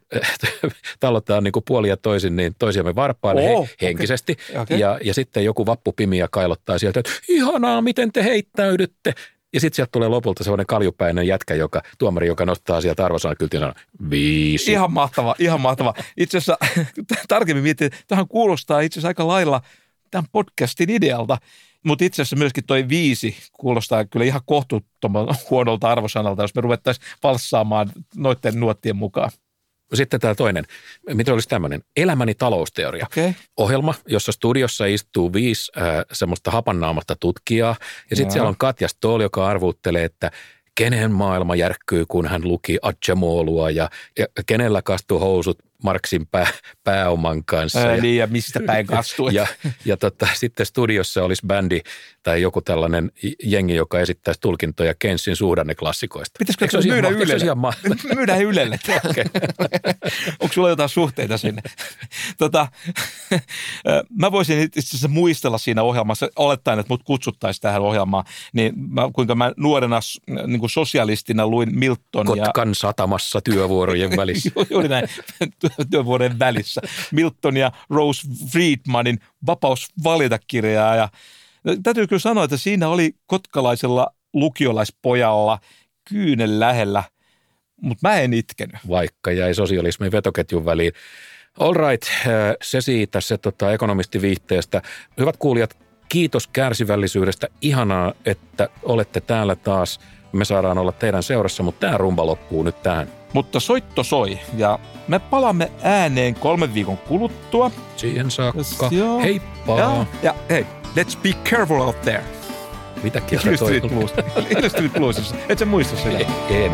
tallotaan niin kuin puoli ja toisin niin toisiamme varpaan oh, he, henkisesti. Okay. Okay. Ja, ja sitten joku vappupimiä kailottaa sieltä, että ihanaa, miten te heittäydytte. Ja sitten sieltä tulee lopulta sellainen kaljupäinen jätkä, joka, tuomari, joka nostaa sieltä arvosanakyltin ja sanoo, viisi. Ihan mahtava, ihan mahtava. Itse asiassa tarkemmin mietin, tähän kuulostaa itse asiassa aika lailla – tämän podcastin idealta. Mutta itse asiassa myöskin toi viisi kuulostaa kyllä ihan kohtuuttoman huonolta arvosanalta, jos me ruvettaisiin valssaamaan noiden nuottien mukaan. Sitten tämä toinen, mitä olisi tämmöinen, Elämäni talousteoria. Okay. Ohjelma, jossa studiossa istuu viisi äh, semmoista hapannaamasta tutkijaa. Ja sitten siellä on Katja Stoll, joka arvuttelee, että kenen maailma järkkyy, kun hän luki Acemolua ja, ja kenellä kastuu housut Marksin pää, pääoman kanssa. Ää, ja, niin, ja mistä päin kastuu. ja, ja tota, sitten studiossa olisi bändi tai joku tällainen jengi, joka esittäisi tulkintoja Kensin suhdanneklassikoista. Pitäisikö se myydä ihan, Ylelle? Ihan ma- Myydään Ylelle. Onko sulla jotain suhteita sinne? tota, mä voisin itse asiassa muistella siinä ohjelmassa, olettaen, että mut kutsuttaisiin tähän ohjelmaan, niin mä, kuinka mä nuorena niin kuin sosialistina luin Milton. Kotkan ja... satamassa työvuorojen välissä. Juuri näin työvuoden välissä. Milton ja Rose Friedmanin vapaus valita kirjaa ja täytyy kyllä sanoa, että siinä oli kotkalaisella lukiolaispojalla kyynen lähellä, mutta mä en itkenyt. Vaikka jäi sosialismin vetoketjun väliin. All right, se siitä, se tota, ekonomistiviihteestä. Hyvät kuulijat, kiitos kärsivällisyydestä. Ihanaa, että olette täällä taas. Me saadaan olla teidän seurassa, mutta tämä rumba loppuu nyt tähän. Mutta soitto soi ja me palamme ääneen kolmen viikon kuluttua. Siihen saakka. Joo. Heippa. Ja, ja hei, let's be careful out there. Mitä kieltä toi? Illustrated Blues. Illustrated. Et sä muista sitä? En.